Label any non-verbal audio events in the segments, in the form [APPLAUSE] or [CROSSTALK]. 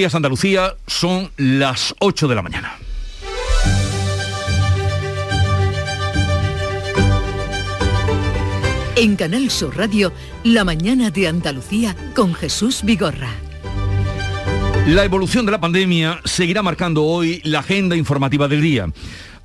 Días Andalucía son las 8 de la mañana. En Canal Sur Radio, La mañana de Andalucía con Jesús Vigorra. La evolución de la pandemia seguirá marcando hoy la agenda informativa del día.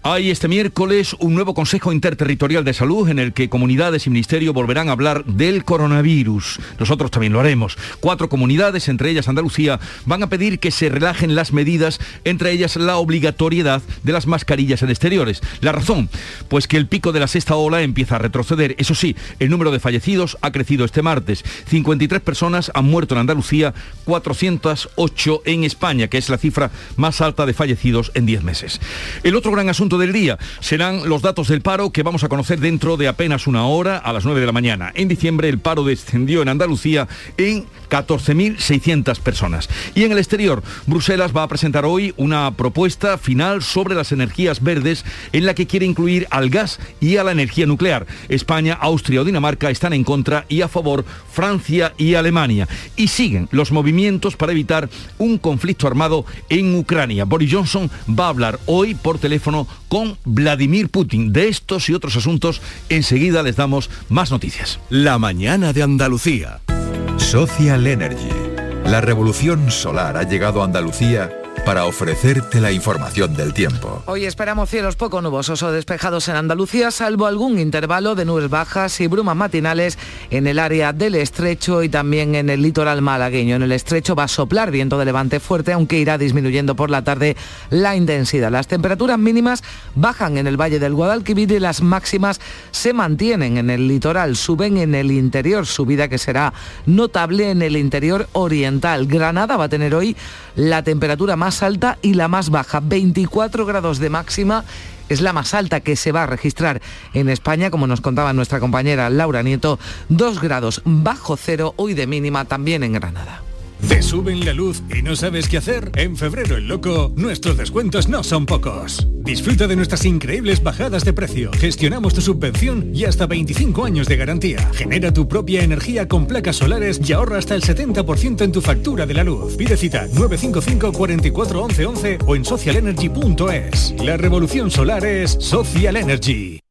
Hay este miércoles un nuevo Consejo Interterritorial de Salud en el que comunidades y ministerio volverán a hablar del coronavirus. Nosotros también lo haremos. Cuatro comunidades, entre ellas Andalucía, van a pedir que se relajen las medidas, entre ellas la obligatoriedad de las mascarillas en exteriores. La razón, pues que el pico de la sexta ola empieza a retroceder. Eso sí, el número de fallecidos ha crecido este martes. 53 personas han muerto en Andalucía, 408 en España, que es la cifra más alta de fallecidos en 10 meses. El otro gran asunto del día serán los datos del paro que vamos a conocer dentro de apenas una hora a las 9 de la mañana. En diciembre el paro descendió en Andalucía en 14.600 personas. Y en el exterior, Bruselas va a presentar hoy una propuesta final sobre las energías verdes en la que quiere incluir al gas y a la energía nuclear. España, Austria o Dinamarca están en contra y a favor Francia y Alemania. Y siguen los movimientos para evitar un conflicto armado en Ucrania. Boris Johnson va a hablar hoy por teléfono con Vladimir Putin. De estos y otros asuntos enseguida les damos más noticias. La mañana de Andalucía. Social Energy. La revolución solar ha llegado a Andalucía para ofrecerte la información del tiempo. Hoy esperamos cielos poco nubosos o despejados en Andalucía, salvo algún intervalo de nubes bajas y brumas matinales en el área del estrecho y también en el litoral malagueño. En el estrecho va a soplar viento de levante fuerte, aunque irá disminuyendo por la tarde la intensidad. Las temperaturas mínimas bajan en el valle del Guadalquivir y las máximas se mantienen en el litoral, suben en el interior, subida que será notable en el interior oriental. Granada va a tener hoy la temperatura más alta y la más baja, 24 grados de máxima es la más alta que se va a registrar en España, como nos contaba nuestra compañera Laura Nieto, 2 grados bajo cero hoy de mínima también en Granada. ¿Te suben la luz y no sabes qué hacer? En febrero el loco, nuestros descuentos no son pocos. Disfruta de nuestras increíbles bajadas de precio. Gestionamos tu subvención y hasta 25 años de garantía. Genera tu propia energía con placas solares y ahorra hasta el 70% en tu factura de la luz. Pide cita 955 44 11 11 o en socialenergy.es. La revolución solar es Social Energy.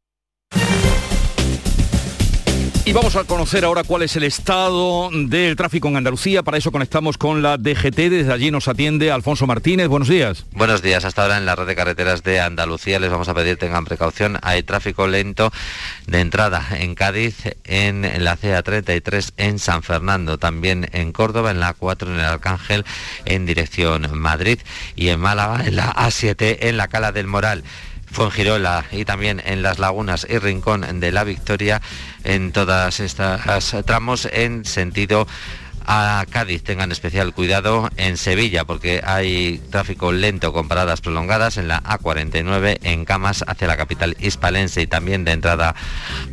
Y vamos a conocer ahora cuál es el estado del tráfico en Andalucía. Para eso conectamos con la DGT. Desde allí nos atiende Alfonso Martínez. Buenos días. Buenos días. Hasta ahora en la red de carreteras de Andalucía les vamos a pedir tengan precaución. Hay tráfico lento de entrada en Cádiz, en la CA33 en San Fernando, también en Córdoba, en la A4 en el Arcángel en dirección Madrid y en Málaga en la A7 en la Cala del Moral. Fuengirola y también en las lagunas y Rincón de la Victoria en todas estas tramos en sentido a Cádiz tengan especial cuidado en Sevilla porque hay tráfico lento con paradas prolongadas en la A49 en Camas hacia la capital hispalense y también de entrada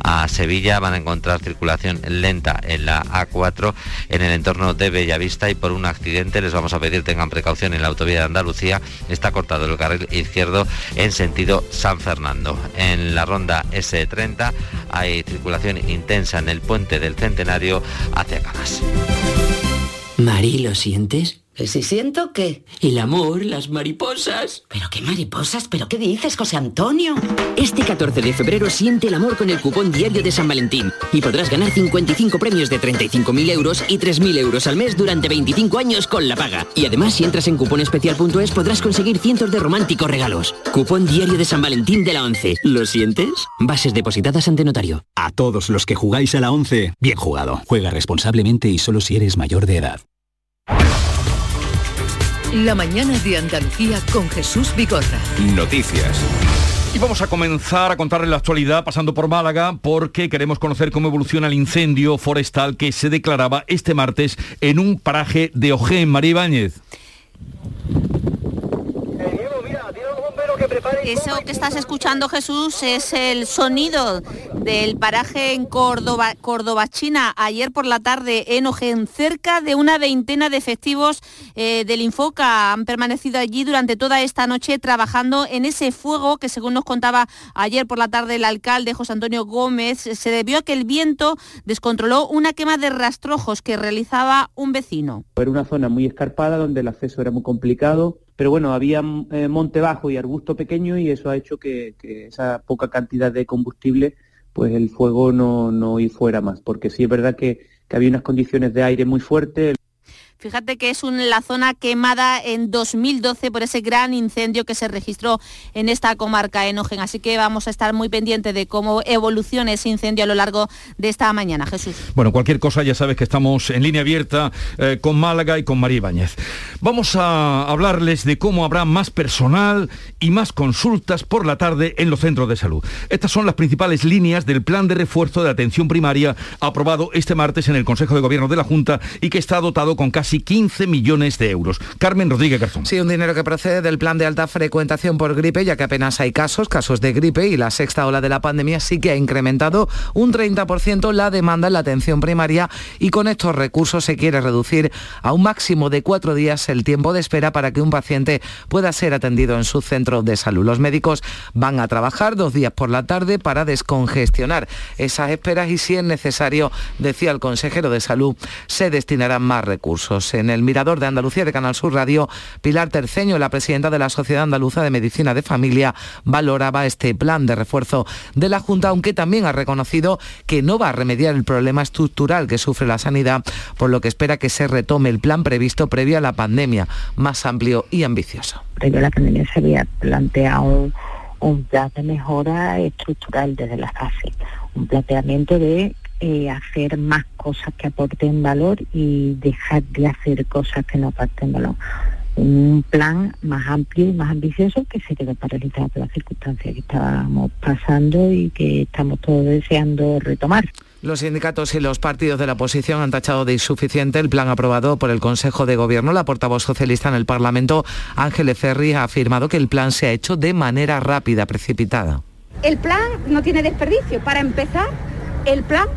a Sevilla van a encontrar circulación lenta en la A4 en el entorno de Bellavista y por un accidente les vamos a pedir tengan precaución en la autovía de Andalucía está cortado el carril izquierdo en sentido San Fernando en la ronda S30 hay circulación intensa en el puente del Centenario hacia Camas. Mari, ¿lo sientes? ¿Que si siento qué? El amor, las mariposas. ¿Pero qué mariposas? ¿Pero qué dices, José Antonio? Este 14 de febrero siente el amor con el cupón diario de San Valentín y podrás ganar 55 premios de 35.000 euros y 3.000 euros al mes durante 25 años con la paga. Y además, si entras en cuponespecial.es podrás conseguir cientos de románticos regalos. Cupón diario de San Valentín de la 11. ¿Lo sientes? Bases depositadas ante notario. A todos los que jugáis a la 11, bien jugado. Juega responsablemente y solo si eres mayor de edad. La mañana de Andalucía con Jesús Vigorra. Noticias. Y vamos a comenzar a contarles la actualidad pasando por Málaga porque queremos conocer cómo evoluciona el incendio forestal que se declaraba este martes en un paraje de Ojén. María Ibáñez. Eso que estás escuchando, Jesús, es el sonido del paraje en Córdoba, Córdoba China. Ayer por la tarde en Ojen, cerca de una veintena de efectivos eh, del Infoca han permanecido allí durante toda esta noche trabajando en ese fuego que, según nos contaba ayer por la tarde el alcalde José Antonio Gómez, se debió a que el viento descontroló una quema de rastrojos que realizaba un vecino. Era una zona muy escarpada donde el acceso era muy complicado pero bueno, había eh, monte bajo y arbusto pequeño y eso ha hecho que, esa poca cantidad de combustible, pues el fuego no, no fuera más, porque sí es verdad que, que había unas condiciones de aire muy fuertes. Fíjate que es la zona quemada en 2012 por ese gran incendio que se registró en esta comarca Enogen. Así que vamos a estar muy pendientes de cómo evoluciona ese incendio a lo largo de esta mañana. Jesús. Bueno, cualquier cosa ya sabes que estamos en línea abierta eh, con Málaga y con María Ibáñez. Vamos a hablarles de cómo habrá más personal y más consultas por la tarde en los centros de salud. Estas son las principales líneas del plan de refuerzo de atención primaria aprobado este martes en el Consejo de Gobierno de la Junta y que está dotado con casi 15 millones de euros. Carmen Rodríguez Garzón. Sí, un dinero que procede del plan de alta frecuentación por gripe, ya que apenas hay casos, casos de gripe y la sexta ola de la pandemia sí que ha incrementado un 30% la demanda en la atención primaria y con estos recursos se quiere reducir a un máximo de cuatro días el tiempo de espera para que un paciente pueda ser atendido en su centro de salud. Los médicos van a trabajar dos días por la tarde para descongestionar esas esperas y si es necesario, decía el consejero de salud, se destinarán más recursos. En el Mirador de Andalucía de Canal Sur Radio, Pilar Terceño, la presidenta de la Sociedad Andaluza de Medicina de Familia, valoraba este plan de refuerzo de la Junta, aunque también ha reconocido que no va a remediar el problema estructural que sufre la sanidad, por lo que espera que se retome el plan previsto previo a la pandemia, más amplio y ambicioso. Previo a la pandemia se había planteado un plan de mejora estructural desde la fase, un planteamiento de eh, hacer más cosas que aporten valor y dejar de hacer cosas que no aporten valor. Un plan más amplio y más ambicioso que se quedó paralizado por las circunstancias que estábamos pasando y que estamos todos deseando retomar. Los sindicatos y los partidos de la oposición han tachado de insuficiente el plan aprobado por el Consejo de Gobierno. La portavoz socialista en el Parlamento, Ángeles Ferri, ha afirmado que el plan se ha hecho de manera rápida, precipitada. El plan no tiene desperdicio. Para empezar, el plan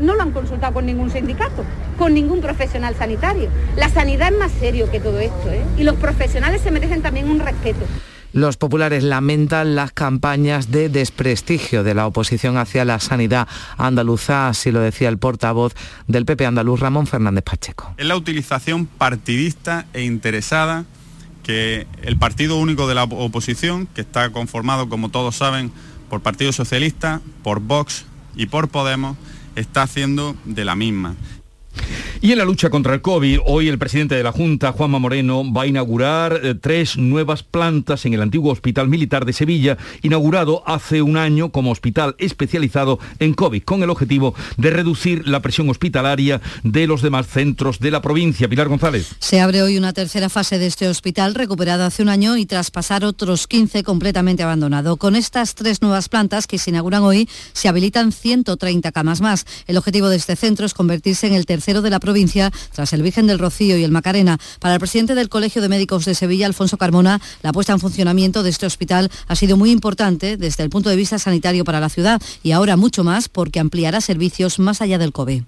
no lo han consultado con ningún sindicato, con ningún profesional sanitario. La sanidad es más serio que todo esto, ¿eh? y los profesionales se merecen también un respeto. Los populares lamentan las campañas de desprestigio de la oposición hacia la sanidad andaluza, así lo decía el portavoz del PP andaluz, Ramón Fernández Pacheco. Es la utilización partidista e interesada que el partido único de la oposición, que está conformado, como todos saben, por Partido Socialista, por Vox y por Podemos, está haciendo de la misma. Y en la lucha contra el COVID, hoy el presidente de la Junta, Juanma Moreno, va a inaugurar eh, tres nuevas plantas en el antiguo Hospital Militar de Sevilla, inaugurado hace un año como hospital especializado en COVID, con el objetivo de reducir la presión hospitalaria de los demás centros de la provincia. Pilar González. Se abre hoy una tercera fase de este hospital, recuperado hace un año y tras pasar otros 15 completamente abandonado. Con estas tres nuevas plantas que se inauguran hoy, se habilitan 130 camas más. El objetivo de este centro es convertirse en el tercero de la provincia tras el Virgen del Rocío y el Macarena. Para el presidente del Colegio de Médicos de Sevilla, Alfonso Carmona, la puesta en funcionamiento de este hospital ha sido muy importante desde el punto de vista sanitario para la ciudad y ahora mucho más porque ampliará servicios más allá del COVID.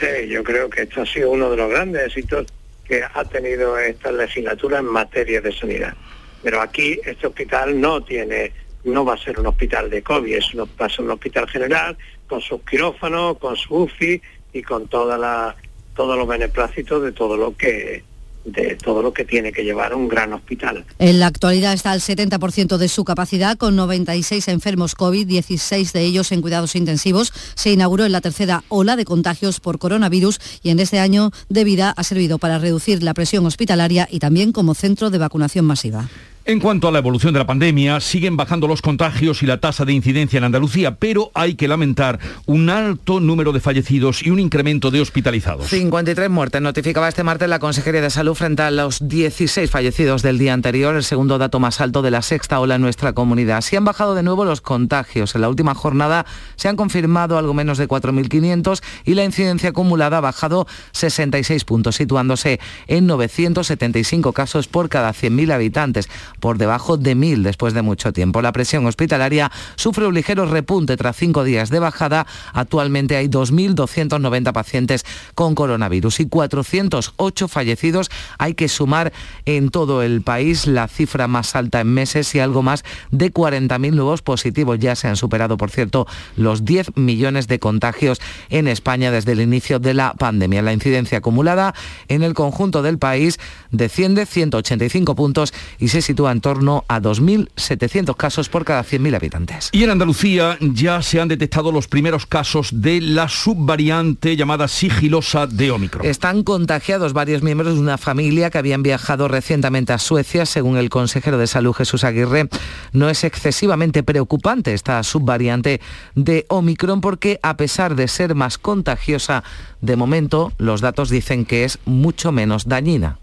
Sí, yo creo que esto ha sido uno de los grandes éxitos que ha tenido esta legislatura en materia de sanidad. Pero aquí este hospital no tiene, no va a ser un hospital de COVID, es un, va a ser un hospital general con sus quirófanos, con su UFI y con toda la todos los beneplácitos de todo lo que de todo lo que tiene que llevar un gran hospital. En la actualidad está al 70% de su capacidad, con 96 enfermos COVID, 16 de ellos en cuidados intensivos. Se inauguró en la tercera ola de contagios por coronavirus y en este año de vida ha servido para reducir la presión hospitalaria y también como centro de vacunación masiva. En cuanto a la evolución de la pandemia, siguen bajando los contagios y la tasa de incidencia en Andalucía, pero hay que lamentar un alto número de fallecidos y un incremento de hospitalizados. 53 muertes notificaba este martes la Consejería de Salud frente a los 16 fallecidos del día anterior, el segundo dato más alto de la sexta ola en nuestra comunidad. Si han bajado de nuevo los contagios. En la última jornada se han confirmado algo menos de 4.500 y la incidencia acumulada ha bajado 66 puntos, situándose en 975 casos por cada 100.000 habitantes. Por debajo de 1.000 después de mucho tiempo. La presión hospitalaria sufre un ligero repunte tras cinco días de bajada. Actualmente hay 2.290 pacientes con coronavirus y 408 fallecidos. Hay que sumar en todo el país la cifra más alta en meses y algo más de 40.000 nuevos positivos. Ya se han superado, por cierto, los 10 millones de contagios en España desde el inicio de la pandemia. La incidencia acumulada en el conjunto del país desciende 185 puntos y se sitúa en torno a 2.700 casos por cada 100.000 habitantes. Y en Andalucía ya se han detectado los primeros casos de la subvariante llamada sigilosa de Omicron. Están contagiados varios miembros de una familia que habían viajado recientemente a Suecia, según el consejero de salud Jesús Aguirre. No es excesivamente preocupante esta subvariante de Omicron porque a pesar de ser más contagiosa, de momento los datos dicen que es mucho menos dañina.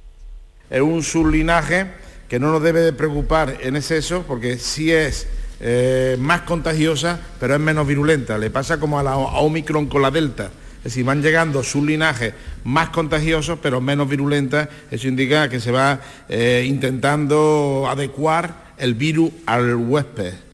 Es un sublinaje que no nos debe de preocupar en exceso porque sí es eh, más contagiosa, pero es menos virulenta. Le pasa como a la Omicron con la Delta. Es decir, van llegando sublinajes más contagiosos, pero menos virulentas. Eso indica que se va eh, intentando adecuar el virus al huésped.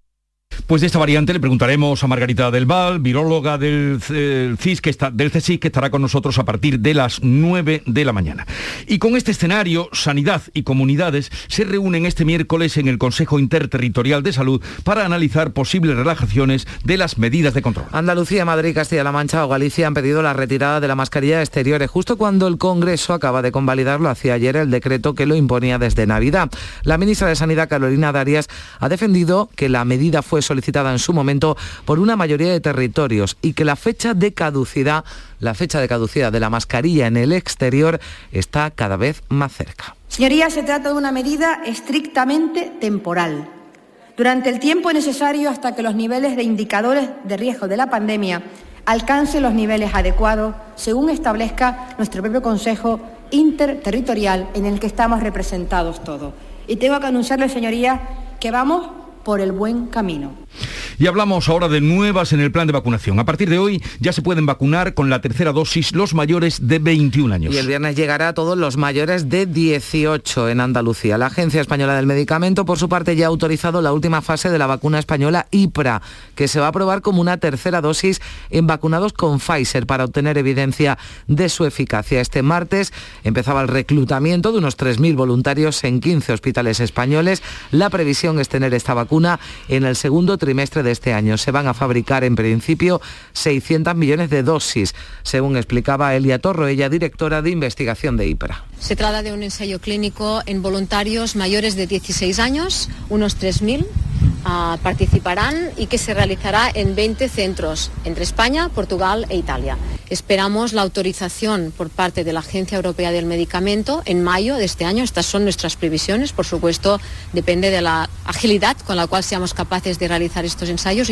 Pues de esta variante le preguntaremos a Margarita del Val, viróloga del, CIS, que está, del CSIC, que estará con nosotros a partir de las 9 de la mañana. Y con este escenario, Sanidad y Comunidades se reúnen este miércoles en el Consejo Interterritorial de Salud para analizar posibles relajaciones de las medidas de control. Andalucía, Madrid, Castilla-La Mancha o Galicia han pedido la retirada de la mascarilla exteriores justo cuando el Congreso acaba de convalidarlo hacia ayer el decreto que lo imponía desde Navidad. La ministra de Sanidad, Carolina Darias, ha defendido que la medida fue solicitada en su momento por una mayoría de territorios y que la fecha de caducidad, la fecha de caducidad de la mascarilla en el exterior está cada vez más cerca. Señorías, se trata de una medida estrictamente temporal. Durante el tiempo necesario hasta que los niveles de indicadores de riesgo de la pandemia alcancen los niveles adecuados, según establezca nuestro propio Consejo Interterritorial en el que estamos representados todos. Y tengo que anunciarles, señorías, que vamos por el buen camino. Y hablamos ahora de nuevas en el plan de vacunación. A partir de hoy ya se pueden vacunar con la tercera dosis los mayores de 21 años. Y el viernes llegará a todos los mayores de 18 en Andalucía. La Agencia Española del Medicamento, por su parte, ya ha autorizado la última fase de la vacuna española IPRA, que se va a probar como una tercera dosis en vacunados con Pfizer para obtener evidencia de su eficacia. Este martes empezaba el reclutamiento de unos 3.000 voluntarios en 15 hospitales españoles. La previsión es tener esta vacuna en el segundo trimestre de este año. Se van a fabricar en principio 600 millones de dosis, según explicaba Elia Torro, ella directora de investigación de IPRA. Se trata de un ensayo clínico en voluntarios mayores de 16 años, unos 3.000 ah, participarán y que se realizará en 20 centros entre España, Portugal e Italia. Esperamos la autorización por parte de la Agencia Europea del Medicamento en mayo de este año. Estas son nuestras previsiones. Por supuesto, depende de la agilidad con la cual seamos capaces de realizar estos ensayos.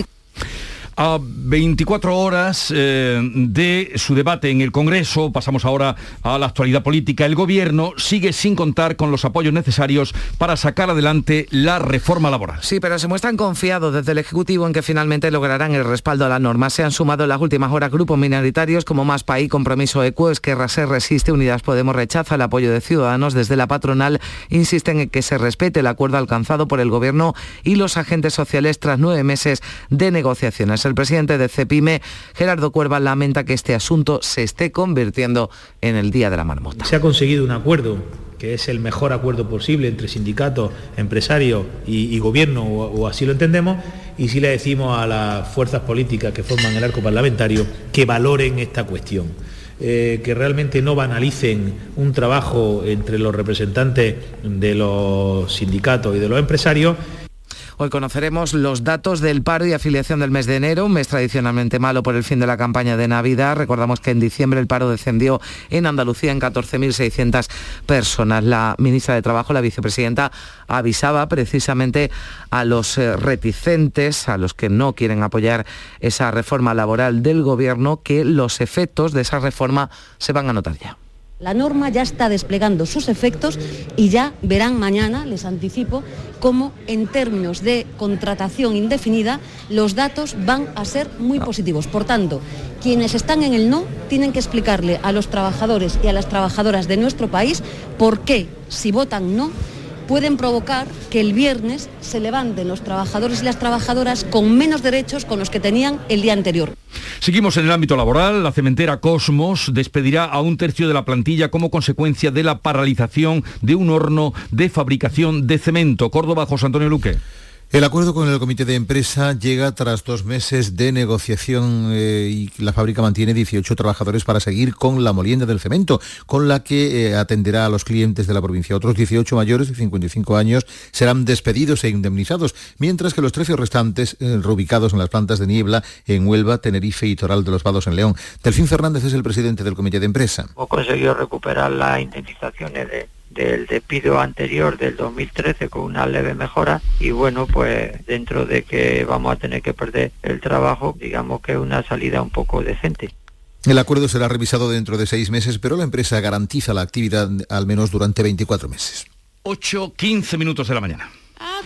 A 24 horas eh, de su debate en el Congreso, pasamos ahora a la actualidad política, el Gobierno sigue sin contar con los apoyos necesarios para sacar adelante la reforma laboral. Sí, pero se muestran confiados desde el Ejecutivo en que finalmente lograrán el respaldo a la norma. Se han sumado en las últimas horas grupos minoritarios como Más País, Compromiso Ecuo, Esquerra se resiste, Unidas Podemos rechaza el apoyo de Ciudadanos. Desde la patronal insisten en que se respete el acuerdo alcanzado por el Gobierno y los agentes sociales tras nueve meses de negociaciones. El presidente de CEPIME, Gerardo Cuerva, lamenta que este asunto se esté convirtiendo en el Día de la Marmota. Se ha conseguido un acuerdo que es el mejor acuerdo posible entre sindicatos, empresarios y, gobierno, o, así lo entendemos, y sí le decimos a las fuerzas políticas que forman el arco parlamentario que valoren esta cuestión. Eh, que realmente no banalicen un trabajo entre los representantes de los sindicatos y de los empresarios Hoy conoceremos los datos del paro y afiliación del mes de enero, un mes tradicionalmente malo por el fin de la campaña de Navidad. Recordamos que en diciembre el paro descendió en Andalucía en 14.600 personas. La ministra de Trabajo, la vicepresidenta, avisaba precisamente a los eh, reticentes, a los que no quieren apoyar esa reforma laboral del Gobierno, que los efectos de esa reforma se van a notar ya. La norma ya está desplegando sus efectos y ya verán mañana, les anticipo, cómo en términos de contratación indefinida los datos van a ser muy positivos. Por tanto, quienes están en el no tienen que explicarle a los trabajadores y a las trabajadoras de nuestro país por qué, si votan no, pueden provocar que el viernes se levanten los trabajadores y las trabajadoras con menos derechos con los que tenían el día anterior. Seguimos en el ámbito laboral. La cementera Cosmos despedirá a un tercio de la plantilla como consecuencia de la paralización de un horno de fabricación de cemento. Córdoba, José Antonio Luque. El acuerdo con el comité de empresa llega tras dos meses de negociación eh, y la fábrica mantiene 18 trabajadores para seguir con la molienda del cemento, con la que eh, atenderá a los clientes de la provincia. Otros 18 mayores de 55 años serán despedidos e indemnizados, mientras que los 13 restantes, eh, reubicados en las plantas de Niebla, en Huelva, Tenerife y Toral de los Vados en León. Delfín Fernández es el presidente del comité de empresa. Hemos conseguido recuperar las indemnizaciones de del despido anterior del 2013 con una leve mejora y bueno pues dentro de que vamos a tener que perder el trabajo digamos que es una salida un poco decente. El acuerdo será revisado dentro de seis meses, pero la empresa garantiza la actividad al menos durante 24 meses. 8, 15 minutos de la mañana.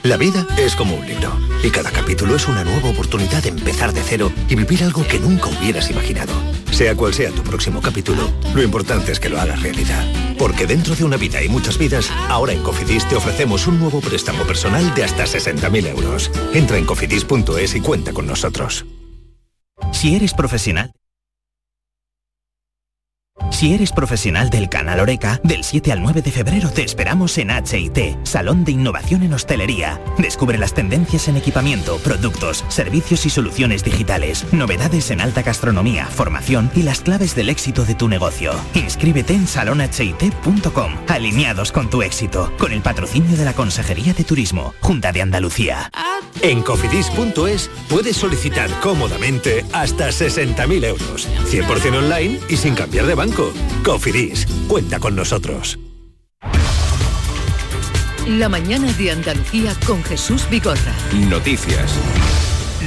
La vida es como un libro y cada capítulo es una nueva oportunidad de empezar de cero y vivir algo que nunca hubieras imaginado. Sea cual sea tu próximo capítulo, lo importante es que lo hagas realidad. Porque dentro de una vida y muchas vidas, ahora en Cofidis te ofrecemos un nuevo préstamo personal de hasta 60.000 euros. Entra en cofidis.es y cuenta con nosotros. Si eres profesional, si eres profesional del canal Oreca, del 7 al 9 de febrero te esperamos en HIT, Salón de Innovación en Hostelería. Descubre las tendencias en equipamiento, productos, servicios y soluciones digitales, novedades en alta gastronomía, formación y las claves del éxito de tu negocio. Inscríbete en salonhit.com, alineados con tu éxito, con el patrocinio de la Consejería de Turismo, Junta de Andalucía. En cofidis.es puedes solicitar cómodamente hasta 60.000 euros, 100% online y sin cambiar de banco. Cofidis, cuenta con nosotros. La mañana de Andalucía con Jesús Bigorra. Noticias.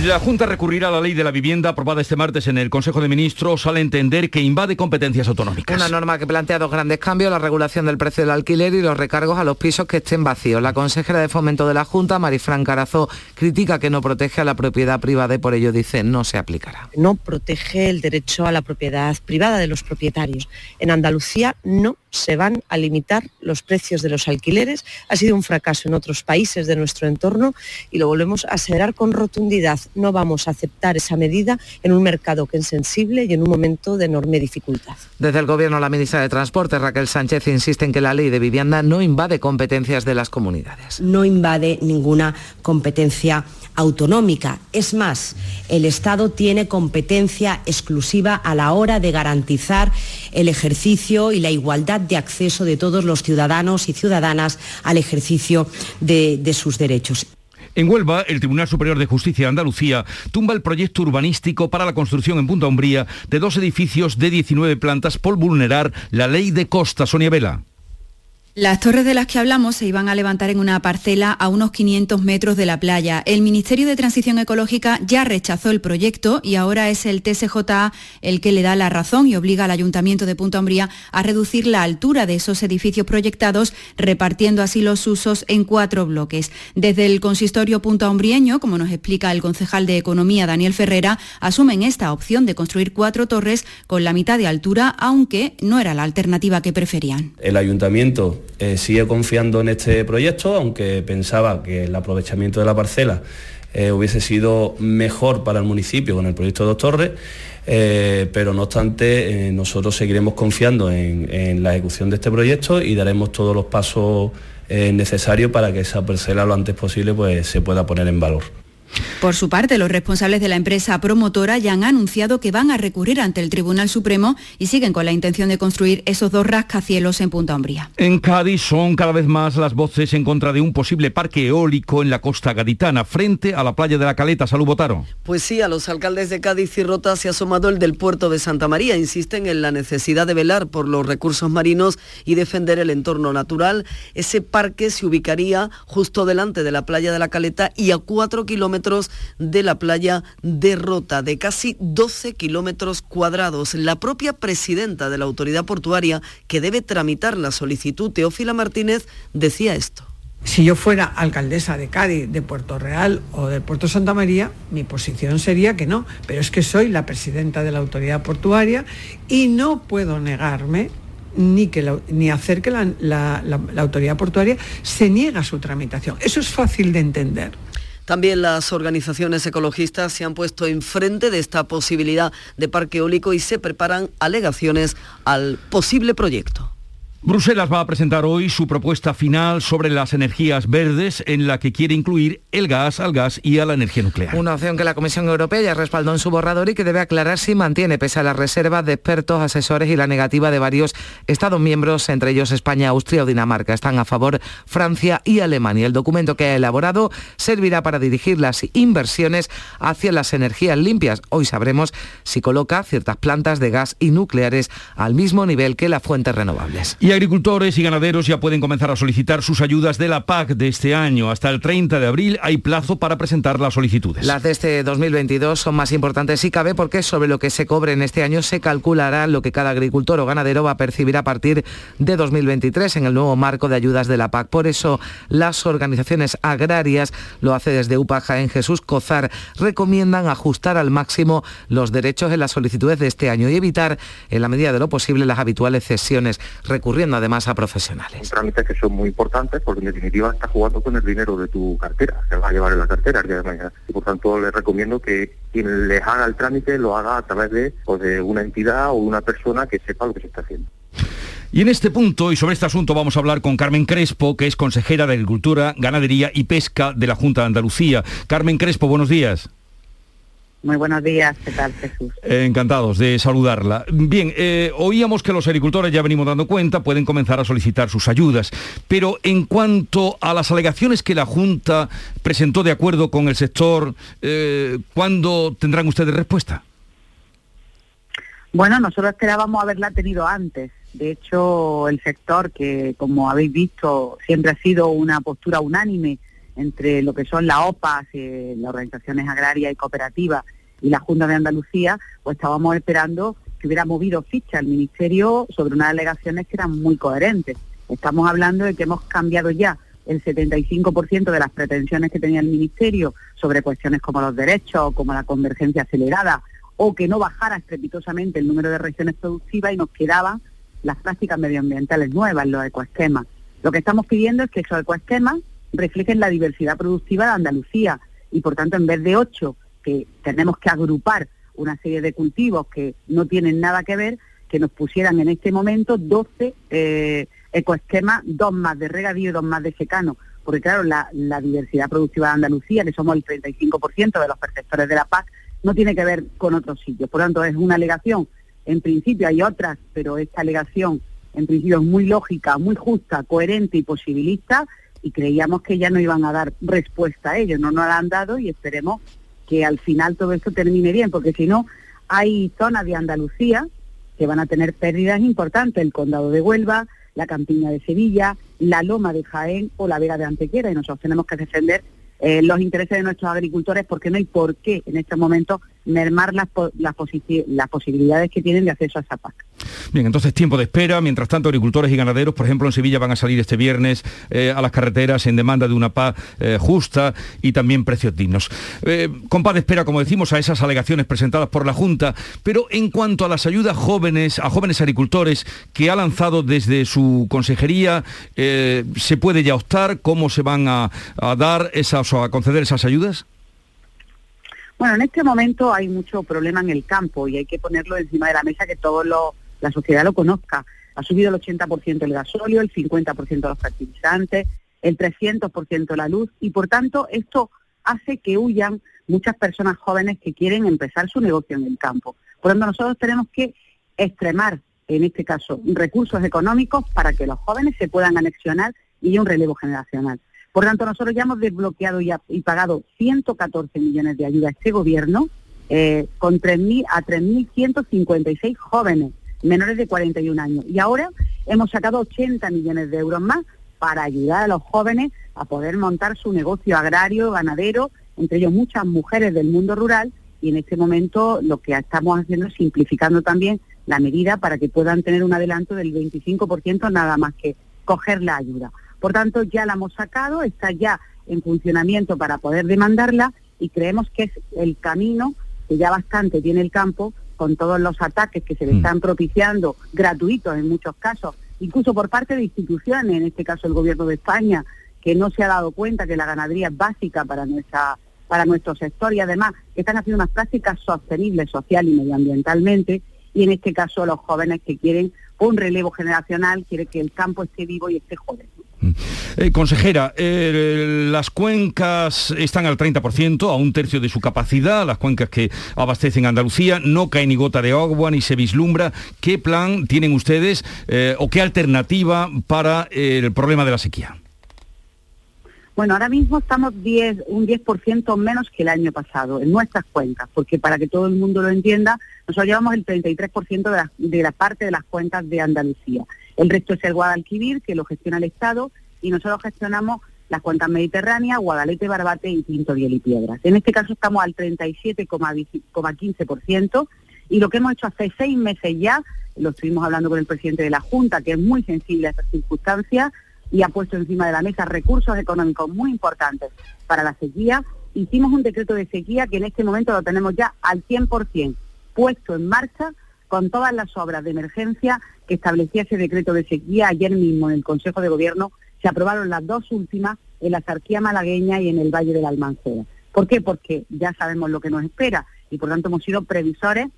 La Junta recurrirá a la ley de la vivienda aprobada este martes en el Consejo de Ministros al entender que invade competencias autonómicas. Una norma que plantea dos grandes cambios, la regulación del precio del alquiler y los recargos a los pisos que estén vacíos. La consejera de Fomento de la Junta, Marifran Carazó, critica que no protege a la propiedad privada y por ello dice no se aplicará. No protege el derecho a la propiedad privada de los propietarios. En Andalucía no se van a limitar los precios de los alquileres. Ha sido un fracaso en otros países de nuestro entorno y lo volvemos a aseverar con rotundidad. No vamos a aceptar esa medida en un mercado que es sensible y en un momento de enorme dificultad. Desde el Gobierno, la ministra de Transporte, Raquel Sánchez, insiste en que la ley de vivienda no invade competencias de las comunidades. No invade ninguna competencia autonómica. Es más, el Estado tiene competencia exclusiva a la hora de garantizar el ejercicio y la igualdad de acceso de todos los ciudadanos y ciudadanas al ejercicio de, de sus derechos. En Huelva, el Tribunal Superior de Justicia de Andalucía tumba el proyecto urbanístico para la construcción en Punta Umbría de dos edificios de 19 plantas por vulnerar la ley de costa. Sonia Vela. Las torres de las que hablamos se iban a levantar en una parcela a unos 500 metros de la playa. El Ministerio de Transición Ecológica ya rechazó el proyecto y ahora es el TSJA el que le da la razón y obliga al Ayuntamiento de Punta Umbría a reducir la altura de esos edificios proyectados, repartiendo así los usos en cuatro bloques. Desde el consistorio punta umbrieño, como nos explica el concejal de Economía Daniel Ferrera, asumen esta opción de construir cuatro torres con la mitad de altura, aunque no era la alternativa que preferían. El ayuntamiento eh, sigue confiando en este proyecto, aunque pensaba que el aprovechamiento de la parcela eh, hubiese sido mejor para el municipio con el proyecto de Dos Torres, eh, pero no obstante nosotros seguiremos confiando en, la ejecución de este proyecto y daremos todos los pasos necesarios para que esa parcela lo antes posible pues, se pueda poner en valor. Por su parte, los responsables de la empresa promotora ya han anunciado que van a recurrir ante el Tribunal Supremo y siguen con la intención de construir esos dos rascacielos en Punta Umbría. En Cádiz son cada vez más las voces en contra de un posible parque eólico en la costa gaditana, frente a la playa de la Caleta. Salud, Botaro. Pues sí, a los alcaldes de Cádiz y Rota se ha asomado el del puerto de Santa María. Insisten en la necesidad de velar por los recursos marinos y defender el entorno natural. Ese parque se ubicaría justo delante de la playa de la Caleta y a cuatro kilómetros de la playa de Rota, de casi 12 kilómetros cuadrados. La propia presidenta de la autoridad portuaria, que debe tramitar la solicitud, Teófila Martínez, decía esto. Si yo fuera alcaldesa de Cádiz, de Puerto Real o del Puerto Santa María, mi posición sería que no, pero es que soy la presidenta de la autoridad portuaria y no puedo negarme ni, que ni hacer que la autoridad portuaria se niegue a su tramitación. Eso es fácil de entender. También las organizaciones ecologistas se han puesto enfrente de esta posibilidad de parque eólico y se preparan alegaciones al posible proyecto. Bruselas va a presentar hoy su propuesta final sobre las energías verdes en la que quiere incluir el gas, al gas y a la energía nuclear. Una opción que la Comisión Europea ya respaldó en su borrador y que debe aclarar si mantiene pese a las reservas de expertos, asesores y la negativa de varios Estados miembros, entre ellos España, Austria o Dinamarca. Están a favor Francia y Alemania. El documento que ha elaborado servirá para dirigir las inversiones hacia las energías limpias. Hoy sabremos si coloca ciertas plantas de gas y nucleares al mismo nivel que las fuentes renovables. Y agricultores y ganaderos ya pueden comenzar a solicitar sus ayudas de la PAC de este año. Hasta el 30 de abril hay plazo para presentar las solicitudes. Las de este 2022 son más importantes si cabe porque sobre lo que se cobre en este año se calculará lo que cada agricultor o ganadero va a percibir a partir de 2023 en el nuevo marco de ayudas de la PAC. Por eso las organizaciones agrarias, lo hace desde UPAJA en Jesús Cozar, recomiendan ajustar al máximo los derechos en las solicitudes de este año y evitar en la medida de lo posible las habituales cesiones recurriendo además a profesionales. Son trámites que son muy importantes porque en definitiva estás jugando con el dinero de tu cartera, se va a llevar en la cartera el día de mañana. Y por tanto les recomiendo que quien les haga el trámite lo haga a través de, pues, de una entidad o una persona que sepa lo que se está haciendo. Y en este punto y sobre este asunto vamos a hablar con Carmen Crespo, que es consejera de Agricultura, Ganadería y Pesca de la Junta de Andalucía. Carmen Crespo, buenos días. Muy buenos días, ¿qué tal Jesús? Eh, encantados de saludarla. Bien, eh, oíamos que los agricultores, ya venimos dando cuenta, pueden comenzar a solicitar sus ayudas, pero en cuanto a las alegaciones que la Junta presentó de acuerdo con el sector, eh, ¿cuándo tendrán ustedes respuesta? Bueno, nosotros esperábamos haberla tenido antes. De hecho, el sector, que como habéis visto, siempre ha sido una postura unánime, entre lo que son las OPAs, eh, las organizaciones agrarias y cooperativas y la Junta de Andalucía, pues estábamos esperando que hubiera movido ficha el Ministerio sobre unas alegaciones que eran muy coherentes. Estamos hablando de que hemos cambiado ya el 75% de las pretensiones que tenía el Ministerio sobre cuestiones como los derechos, como la convergencia acelerada, o que no bajara estrepitosamente el número de regiones productivas y nos quedaban las prácticas medioambientales nuevas, los ecoesquemas. Lo que estamos pidiendo es que esos ecoesquemas reflejen la diversidad productiva de Andalucía y por tanto en vez de ocho que tenemos que agrupar una serie de cultivos que no tienen nada que ver, que nos pusieran en este momento 12 eh, ecoesquemas, dos más de regadío y dos más de secano. Porque claro, la, la diversidad productiva de Andalucía, que somos el 35% de los perceptores de la PAC, no tiene que ver con otros sitios. Por lo tanto, es una alegación. En principio hay otras, pero esta alegación en principio es muy lógica, muy justa, coherente y posibilista y creíamos que ya no iban a dar respuesta a ello, no nos la han dado y esperemos que al final todo esto termine bien, porque si no, hay zonas de Andalucía que van a tener pérdidas importantes, el condado de Huelva, la campiña de Sevilla, la loma de Jaén o la Vega de Antequera, y nosotros tenemos que defender eh, los intereses de nuestros agricultores porque no hay por qué en este momento mermar las, las, las posibilidades que tienen de acceso a esa PAC. Bien, entonces tiempo de espera. Mientras tanto, agricultores y ganaderos, por ejemplo, en Sevilla van a salir este viernes eh, a las carreteras en demanda de una paz eh, justa y también precios dignos. Eh, con paz de espera, como decimos, a esas alegaciones presentadas por la Junta, pero en cuanto a las ayudas jóvenes, a jóvenes agricultores que ha lanzado desde su consejería, ¿se puede ya optar? ¿Cómo se van a, a dar esas o a conceder esas ayudas? Bueno, en este momento hay mucho problema en el campo y hay que ponerlo encima de la mesa que todo la sociedad lo conozca. Ha subido el 80% el gasóleo, el 50% los fertilizantes, el 300% la luz y por tanto esto hace que huyan muchas personas jóvenes que quieren empezar su negocio en el campo. Por lo tanto, nosotros tenemos que extremar, en este caso, recursos económicos para que los jóvenes se puedan anexionar y un relevo generacional. Por tanto, nosotros ya hemos desbloqueado y, pagado 114 millones de ayuda a este gobierno eh, con 3.000 a 3.156 jóvenes menores de 41 años. Y ahora hemos sacado 80 millones de euros más para ayudar a los jóvenes a poder montar su negocio agrario, ganadero, entre ellos muchas mujeres del mundo rural, y en este momento lo que estamos haciendo es simplificando también la medida para que puedan tener un adelanto del 25% nada más que coger la ayuda. Por tanto, ya la hemos sacado, está ya en funcionamiento para poder demandarla y creemos que es el camino que ya bastante tiene el campo con todos los ataques que se le están propiciando, gratuitos en muchos casos, incluso por parte de instituciones, en este caso el Gobierno de España, que no se ha dado cuenta que la ganadería es básica para nuestra para nuestro sector y además que están haciendo unas prácticas sostenibles social y medioambientalmente y en este caso los jóvenes que quieren un relevo generacional, quiere que el campo esté vivo y esté joven. Eh, consejera, eh, las cuencas están al 30%, a un tercio de su capacidad, las cuencas que abastecen Andalucía, no cae ni gota de agua ni se vislumbra. ¿Qué plan tienen ustedes eh, o qué alternativa para el problema de la sequía? Bueno, ahora mismo estamos 10, un 10% menos que el año pasado en nuestras cuencas, porque para que todo el mundo lo entienda, nosotros llevamos el 33% de la, de la parte de las cuencas de Andalucía. El resto es el Guadalquivir, que lo gestiona el Estado, y nosotros gestionamos las cuencas mediterráneas, Guadalete, Barbate y Pinto, Biel y Piedras. En este caso estamos al 37,15%, y lo que hemos hecho hace seis meses ya, lo estuvimos hablando con el presidente de la Junta, que es muy sensible a estas circunstancias, y ha puesto encima de la mesa recursos económicos muy importantes para la sequía. Hicimos un decreto de sequía que en este momento lo tenemos ya al 100% puesto en marcha con todas las obras de emergencia que establecía ese decreto de sequía. Ayer mismo en el Consejo de Gobierno se aprobaron las dos últimas en la Sarquía malagueña y en el Valle de la Almancera. ¿Por qué? Porque ya sabemos lo que nos espera y por tanto hemos sido previsores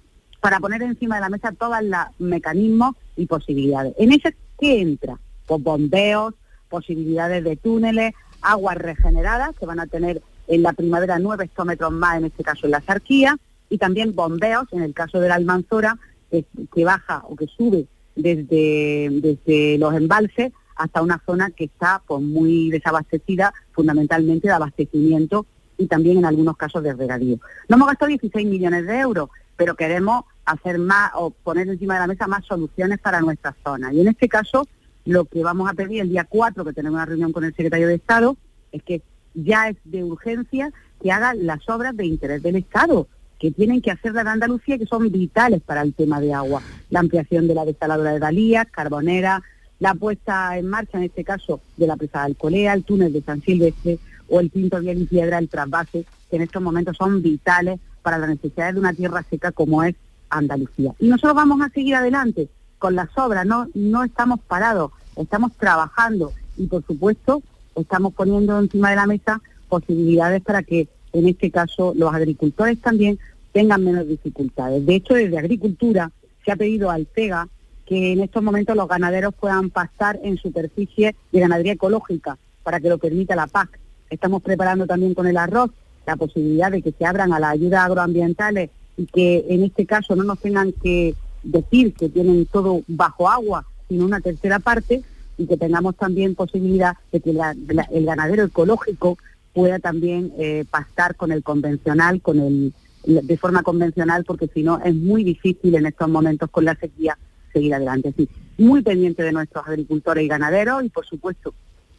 para poner encima de la mesa todos los mecanismos y posibilidades. En ese, ¿qué entra? Pues bombeos, posibilidades de túneles, aguas regeneradas, que van a tener en la primavera nueve hectómetros más, en este caso en la Sarquía, y también bombeos, en el caso de la Almanzora, que, baja o que sube desde, desde los embalses hasta una zona que está pues, muy desabastecida, fundamentalmente de abastecimiento y también en algunos casos de regadío. No hemos gastado 16 millones de euros, pero queremos hacer más o poner encima de la mesa más soluciones para nuestra zona. Y en este caso, lo que vamos a pedir el día 4, que tenemos una reunión con el secretario de Estado, es que ya es de urgencia que hagan las obras de interés del Estado, que tienen que hacer en Andalucía, que son vitales para el tema de agua. La ampliación de la desaladora de Dalías, Carbonera, la puesta en marcha, en este caso, de la presa de Alcolea, el túnel de San Silvestre o el Pinto Bien y Piedra, el trasvase, que en estos momentos son vitales para las necesidades de una tierra seca como es Andalucía. Y nosotros vamos a seguir adelante con las obras, no, no estamos parados, estamos trabajando y por supuesto estamos poniendo encima de la mesa posibilidades para que en este caso los agricultores también tengan menos dificultades. De hecho, desde Agricultura se ha pedido al CEGA que en estos momentos los ganaderos puedan pastar en superficie de ganadería ecológica para que lo permita la PAC. Estamos preparando también con el arroz la posibilidad de que se abran a las ayudas agroambientales y que en este caso no nos tengan que decir que tienen todo bajo agua, sino una tercera parte, y que tengamos también posibilidad de que el ganadero ecológico pueda también eh, pastar con el convencional, con el de forma convencional, porque si no es muy difícil en estos momentos con la sequía seguir adelante. Así, muy pendiente de nuestros agricultores y ganaderos y por supuesto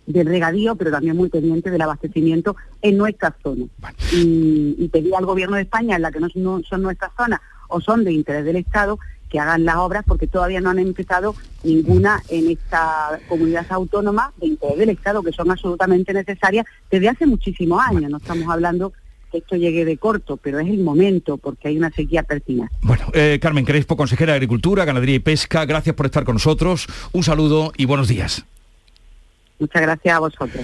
del regadío, pero también muy pendiente del abastecimiento en nuestra zona. Y, y pedir al gobierno de España, en la que no, no son nuestras zonas o son de interés del Estado, que hagan las obras porque todavía no han empezado ninguna en esta comunidad autónoma de interés del Estado, que son absolutamente necesarias desde hace muchísimos años. No estamos hablando que esto llegue de corto, pero es el momento porque hay una sequía pertinente. Bueno, eh, Carmen Crespo, consejera de Agricultura, Ganadería y Pesca, gracias por estar con nosotros. Un saludo y buenos días. Muchas gracias a vosotros.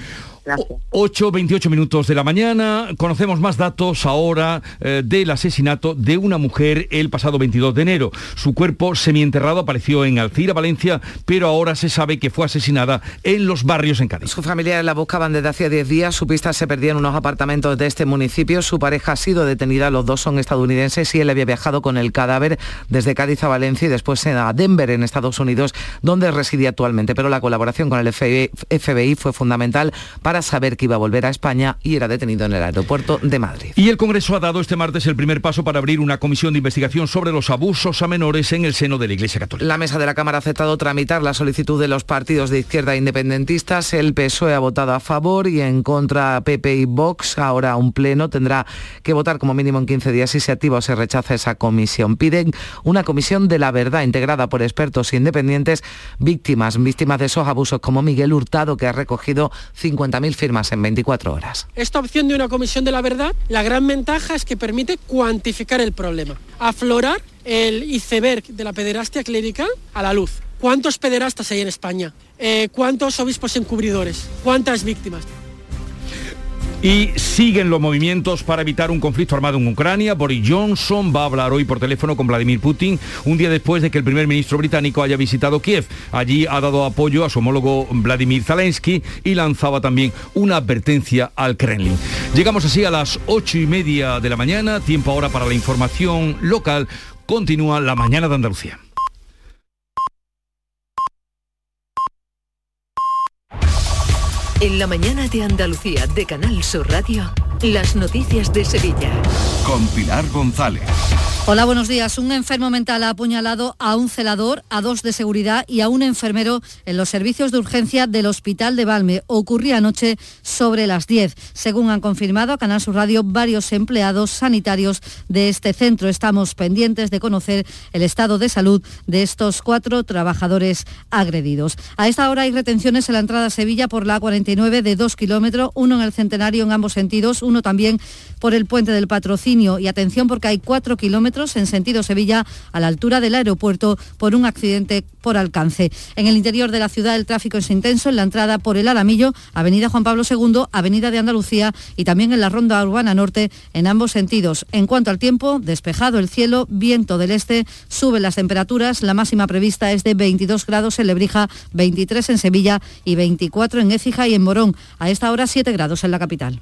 8, 28 minutos de la mañana. Conocemos más datos ahora eh, del asesinato de una mujer el pasado 22 de enero. Su cuerpo semienterrado apareció en Alcira, Valencia, pero ahora se sabe que fue asesinada en los barrios en Cádiz. Su familia la buscaban desde hace 10 días. Su pista se perdía en unos apartamentos de este municipio. Su pareja ha sido detenida. Los dos son estadounidenses y él había viajado con el cadáver desde Cádiz a Valencia y después a Denver, en Estados Unidos, donde residía actualmente. Pero la colaboración con el FBI fue fundamental para saber que iba a volver a España y era detenido en el aeropuerto de Madrid. Y el Congreso ha dado este martes el primer paso para abrir una comisión de investigación sobre los abusos a menores en el seno de la Iglesia Católica. La mesa de la Cámara ha aceptado tramitar la solicitud de los partidos de izquierda independentistas. El PSOE ha votado a favor y en contra PP y Vox. Ahora un pleno tendrá que votar como mínimo en 15 días si se activa o se rechaza esa comisión. Piden una comisión de la verdad integrada por expertos independientes víctimas, víctimas de esos abusos como Miguel Hurtado, que ha recogido 50.000 4.000 firmas en 24 horas. Esta opción de una comisión de la verdad, la gran ventaja es que permite cuantificar el problema, aflorar el iceberg de la pederastia clerical a la luz. ¿Cuántos pederastas hay en España? Eh, ¿Cuántos obispos encubridores? ¿Cuántas víctimas? Y siguen los movimientos para evitar un conflicto armado en Ucrania. Boris Johnson va a hablar hoy por teléfono con Vladimir Putin, un día después de que el primer ministro británico haya visitado Kiev. Allí ha dado apoyo a su homólogo Vladimir Zelensky y lanzaba también una advertencia al Kremlin. Llegamos así a las ocho y media de la mañana, tiempo ahora para la información local. Continúa la mañana de Andalucía. En la mañana de Andalucía de Canal Sur Radio, las noticias de Sevilla. Con Pilar González. Hola, buenos días. Un enfermo mental ha apuñalado a un celador, a dos de seguridad y a un enfermero en los servicios de urgencia del Hospital de Valme. Ocurría anoche sobre las 10. Según han confirmado a Canal Sur Radio varios empleados sanitarios de este centro. Estamos pendientes de conocer el estado de salud de estos cuatro trabajadores agredidos. A esta hora hay retenciones en la entrada a Sevilla por la A49 de 2 kilómetros, uno en el centenario en ambos sentidos, uno también por el puente del patrocinio. Y atención porque hay 4 kilómetros en sentido Sevilla a la altura del aeropuerto por un accidente por alcance. En el interior de la ciudad el tráfico es intenso en la entrada por el Alamillo, Avenida Juan Pablo II, Avenida de Andalucía y también en la Ronda Urbana Norte en ambos sentidos. En cuanto al tiempo, despejado el cielo, viento del este, suben las temperaturas, la máxima prevista es de 22 grados en Lebrija, 23 en Sevilla y 24 en Écija y en Morón. A esta hora 7 grados en la capital.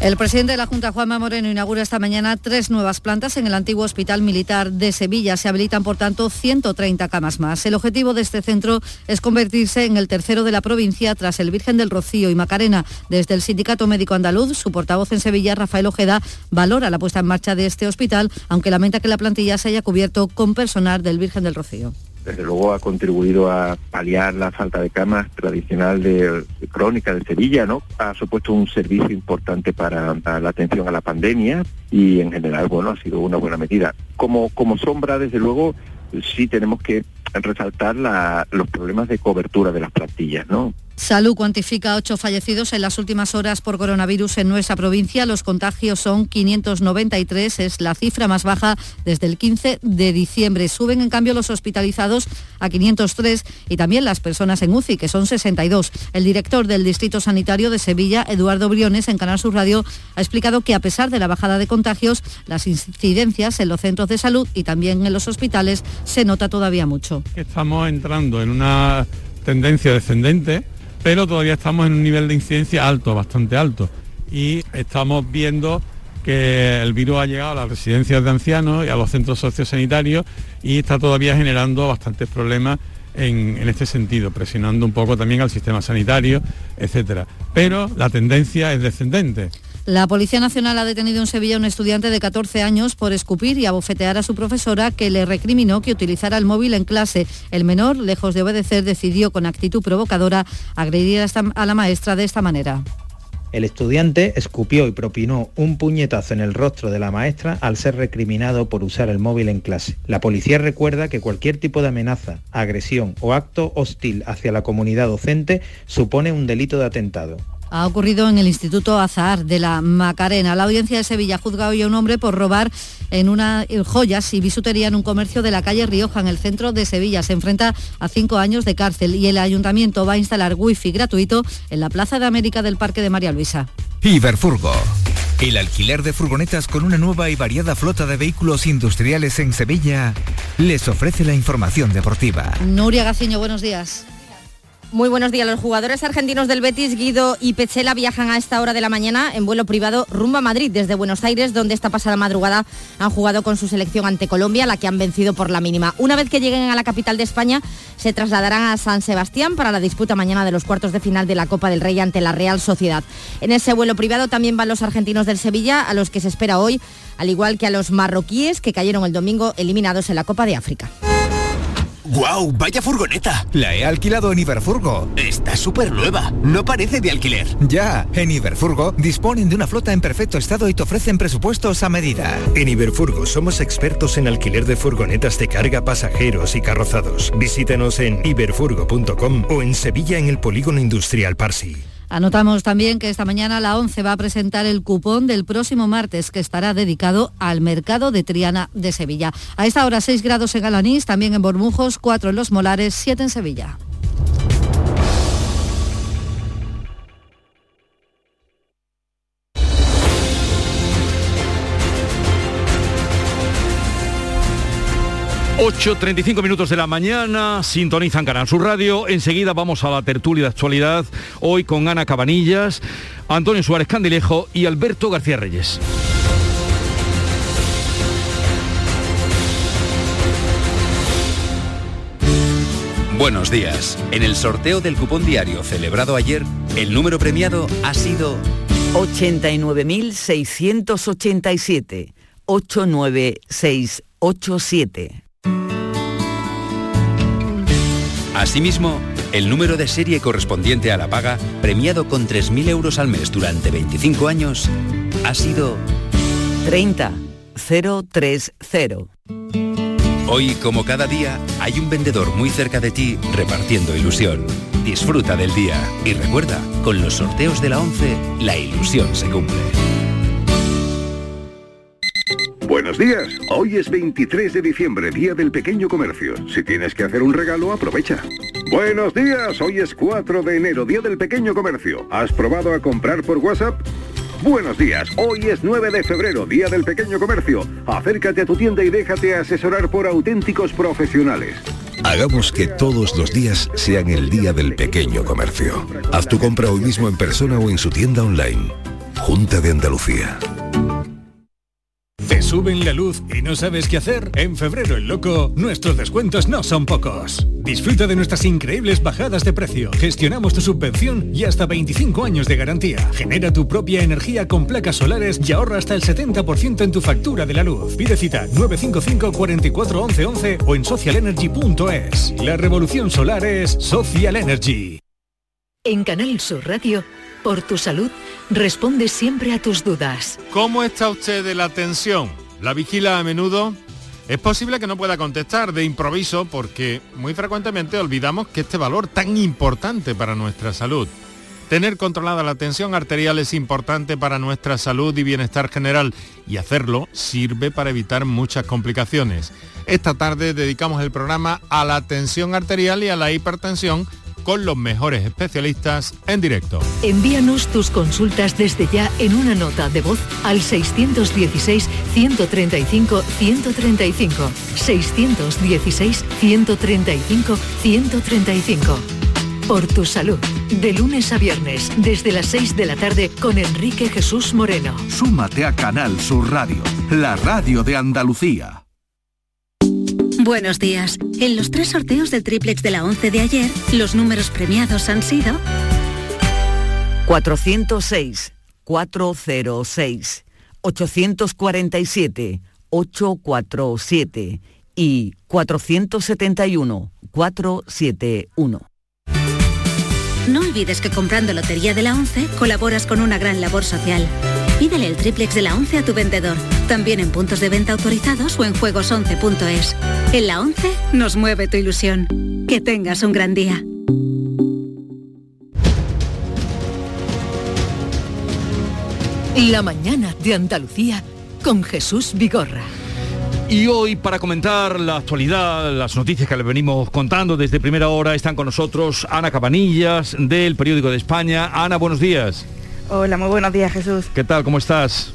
el presidente de la Junta, Juanma Moreno, inaugura esta mañana tres nuevas plantas en el antiguo Hospital Militar de Sevilla. Se habilitan, por tanto, 130 camas más. El objetivo de este centro es convertirse en el tercero de la provincia tras el Virgen del Rocío y Macarena. Desde el Sindicato Médico Andaluz, su portavoz en Sevilla, Rafael Ojeda, valora la puesta en marcha de este hospital, aunque lamenta que la plantilla se haya cubierto con personal del Virgen del Rocío desde luego ha contribuido a paliar la falta de camas tradicional de, crónica de Sevilla, ¿no? Ha supuesto un servicio importante para, la atención a la pandemia y en general, bueno, ha sido una buena medida. Como, como sombra, desde luego, sí tenemos que resaltar los problemas de cobertura de las plantillas, ¿no? Salud cuantifica ocho fallecidos en las últimas horas por coronavirus en nuestra provincia. Los contagios son 593, es la cifra más baja desde el 15 de diciembre. Suben en cambio los hospitalizados a 503 y también las personas en UCI, que son 62. El director del Distrito Sanitario de Sevilla, Eduardo Briones, en Canal Sur Radio, ha explicado que a pesar de la bajada de contagios, las incidencias en los centros de salud y también en los hospitales se nota todavía mucho. Estamos entrando en una tendencia descendente pero todavía estamos en un nivel de incidencia alto, bastante alto. Y estamos viendo que el virus ha llegado a las residencias de ancianos y a los centros sociosanitarios y está todavía generando bastantes problemas en, en, este sentido, presionando un poco también al sistema sanitario, etcétera. Pero la tendencia es descendente. La Policía Nacional ha detenido en Sevilla a un estudiante de 14 años por escupir y abofetear a su profesora que le recriminó que utilizara el móvil en clase. El menor, lejos de obedecer, decidió con actitud provocadora agredir a la maestra de esta manera. El estudiante escupió y propinó un puñetazo en el rostro de la maestra al ser recriminado por usar el móvil en clase. La policía recuerda que cualquier tipo de amenaza, agresión o acto hostil hacia la comunidad docente supone un delito de atentado ha ocurrido en el Instituto Azahar de la Macarena. La audiencia de Sevilla juzga hoy a un hombre por robar en una joyas y bisutería en un comercio de la calle Rioja, en el centro de Sevilla. Se enfrenta a cinco años de cárcel y el ayuntamiento va a instalar wifi gratuito en la Plaza de América del Parque de María Luisa. Iberfurgo. El alquiler de furgonetas con una nueva y variada flota de vehículos industriales en Sevilla les ofrece la información deportiva. Nuria Gaciño, buenos días. Muy buenos días. Los jugadores argentinos del Betis, Guido y Pechela, viajan a esta hora de la mañana en vuelo privado rumbo a Madrid desde Buenos Aires, donde esta pasada madrugada han jugado con su selección ante Colombia, la que han vencido por la mínima. Una vez que lleguen a la capital de España, se trasladarán a San Sebastián para la disputa mañana de los cuartos de final de la Copa del Rey ante la Real Sociedad. En ese vuelo privado también van los argentinos del Sevilla, a los que se espera hoy, al igual que a los marroquíes que cayeron el domingo eliminados en la Copa de África. ¡Guau! ¡Vaya furgoneta! La he alquilado en Iberfurgo. Está súper nueva. No parece de alquiler. Ya, en Iberfurgo disponen de una flota en perfecto estado y te ofrecen presupuestos a medida. En Iberfurgo somos expertos en alquiler de furgonetas de carga, pasajeros y carrozados. Visítanos en iberfurgo.com o en Sevilla en el Polígono Industrial Parsi. Anotamos también que esta mañana la ONCE va a presentar el cupón del próximo martes que estará dedicado al mercado de Triana de Sevilla. A esta hora 6 grados en Galanís, también en Bormujos, 4 en Los Molares, 7 en Sevilla. ...8.35 minutos de la mañana, sintonizan Canal Sur Radio. Enseguida vamos a la tertulia de actualidad, hoy con Ana Cabanillas, Antonio Suárez Candilejo y Alberto García Reyes. Buenos días. En el sorteo del cupón diario celebrado ayer, el número premiado ha sido 89.687. 89687. Asimismo, el número de serie correspondiente a la paga, premiado con 3.000 euros al mes durante 25 años, ha sido 30 030. Hoy, como cada día, hay un vendedor muy cerca de ti repartiendo ilusión. Disfruta del día y recuerda, con los sorteos de la 11, la ilusión se cumple. Buenos días, hoy es 23 de diciembre, Día del Pequeño Comercio. Si tienes que hacer un regalo, aprovecha. Buenos días, hoy es 4 de enero, Día del Pequeño Comercio. ¿Has probado a comprar por WhatsApp? Buenos días, hoy es 9 de febrero, Día del Pequeño Comercio. Acércate a tu tienda y déjate asesorar por auténticos profesionales. Hagamos que todos los días sean el Día del Pequeño Comercio. Haz tu compra hoy mismo en persona o en su tienda online. Junta de Andalucía. ¿Te suben la luz y no sabes qué hacer? En febrero el loco, nuestros descuentos no son pocos. Disfruta de nuestras increíbles bajadas de precio. Gestionamos tu subvención y hasta 25 años de garantía. Genera tu propia energía con placas solares y ahorra hasta el 70% en tu factura de la luz. Pide cita 955 44 11 11 o en socialenergy.es. La revolución solar es Social Energy. En Canal Sur Radio, por tu salud, responde siempre a tus dudas. ¿Cómo está usted de la tensión? ¿La vigila a menudo? Es posible que no pueda contestar de improviso porque muy frecuentemente olvidamos que este valor tan importante para nuestra salud. Tener controlada la tensión arterial es importante para nuestra salud y bienestar general y hacerlo sirve para evitar muchas complicaciones. Esta tarde dedicamos el programa a la tensión arterial y a la hipertensión con los mejores especialistas en directo. Envíanos tus consultas desde ya en una nota de voz al 616-135-135. 616-135-135. Por tu salud. De lunes a viernes, desde las 6 de la tarde, con Enrique Jesús Moreno. Súmate a Canal Sur Radio, la radio de Andalucía. Buenos días. En los tres sorteos del triplex de la 11 de ayer, los números premiados han sido 406, 406, 847, 847 y 471, 471. No olvides que comprando Lotería de la 11 colaboras con una gran labor social. Pídele el triplex de la 11 a tu vendedor, también en puntos de venta autorizados o en juegos11.es. En la 11 nos mueve tu ilusión. Que tengas un gran día. La mañana de Andalucía con Jesús Vigorra. Y hoy para comentar la actualidad, las noticias que le venimos contando desde primera hora, están con nosotros Ana Cabanillas del Periódico de España. Ana, buenos días. Hola, muy buenos días Jesús. ¿Qué tal? ¿Cómo estás?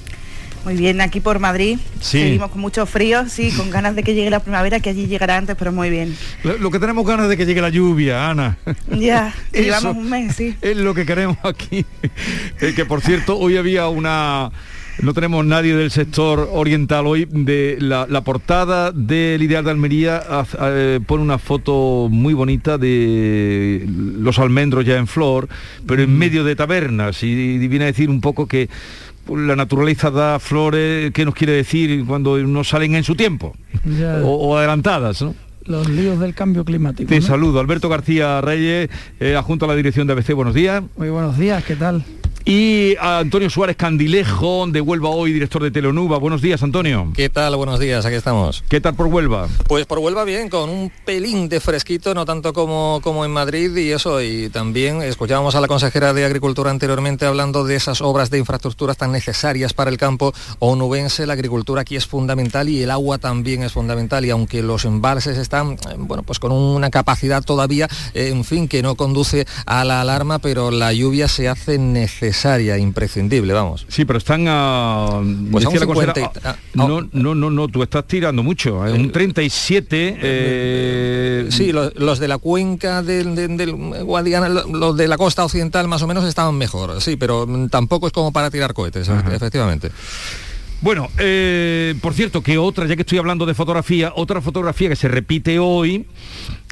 Muy bien, aquí por Madrid. Sí. Seguimos con mucho frío, sí, con [LAUGHS] ganas de que llegue la primavera, que allí llegará antes, pero muy bien. Lo, lo que tenemos ganas de que llegue la lluvia, Ana. Ya, [LAUGHS] Eso llevamos un mes, sí. Es lo que queremos aquí. Eh, que por cierto, hoy había una... No tenemos nadie del sector oriental hoy de la, la portada del Ideal de Almería haz- eh, pone una foto muy bonita de los almendros ya en flor, pero en medio de tabernas y, y viene a decir un poco que pues, la naturaleza da flores, ¿qué nos quiere decir cuando no salen en su tiempo? Ya. O, o adelantadas, ¿no? Los líos del cambio climático. Te ¿no? saludo, Alberto García Reyes, eh, adjunto a la dirección de ABC, buenos días. Muy buenos días, ¿qué tal? Y a Antonio Suárez Candilejo, de Huelva Hoy, director de Telenuba. Buenos días, Antonio. ¿Qué tal? Buenos días, aquí estamos. ¿Qué tal por Huelva? Pues por Huelva bien, con un pelín de fresquito, no tanto como, como en Madrid y eso, y también escuchábamos a la consejera de Agricultura anteriormente hablando de esas obras de infraestructuras tan necesarias para el campo onubense, la agricultura aquí es fundamental y el agua también es fundamental y aunque los embalses están, eh, bueno, pues con una capacidad todavía, eh, en fin, que no conduce a la alarma, pero la lluvia se hace necesaria, imprescindible, vamos. Sí, pero están a... Pues a un decía la 50 y- consejera, ah, no, no, no, no, tú estás tirando mucho. eh, Un 37... eh, Sí, los, los de la cuenca del, del- del Guadiana, lo- los de la costa occidental más o menos estaban mejor, sí, pero tampoco es como para tirar cohetes, efectivamente. Bueno, eh, por cierto, que otra, ya que estoy hablando de fotografía, otra fotografía que se repite hoy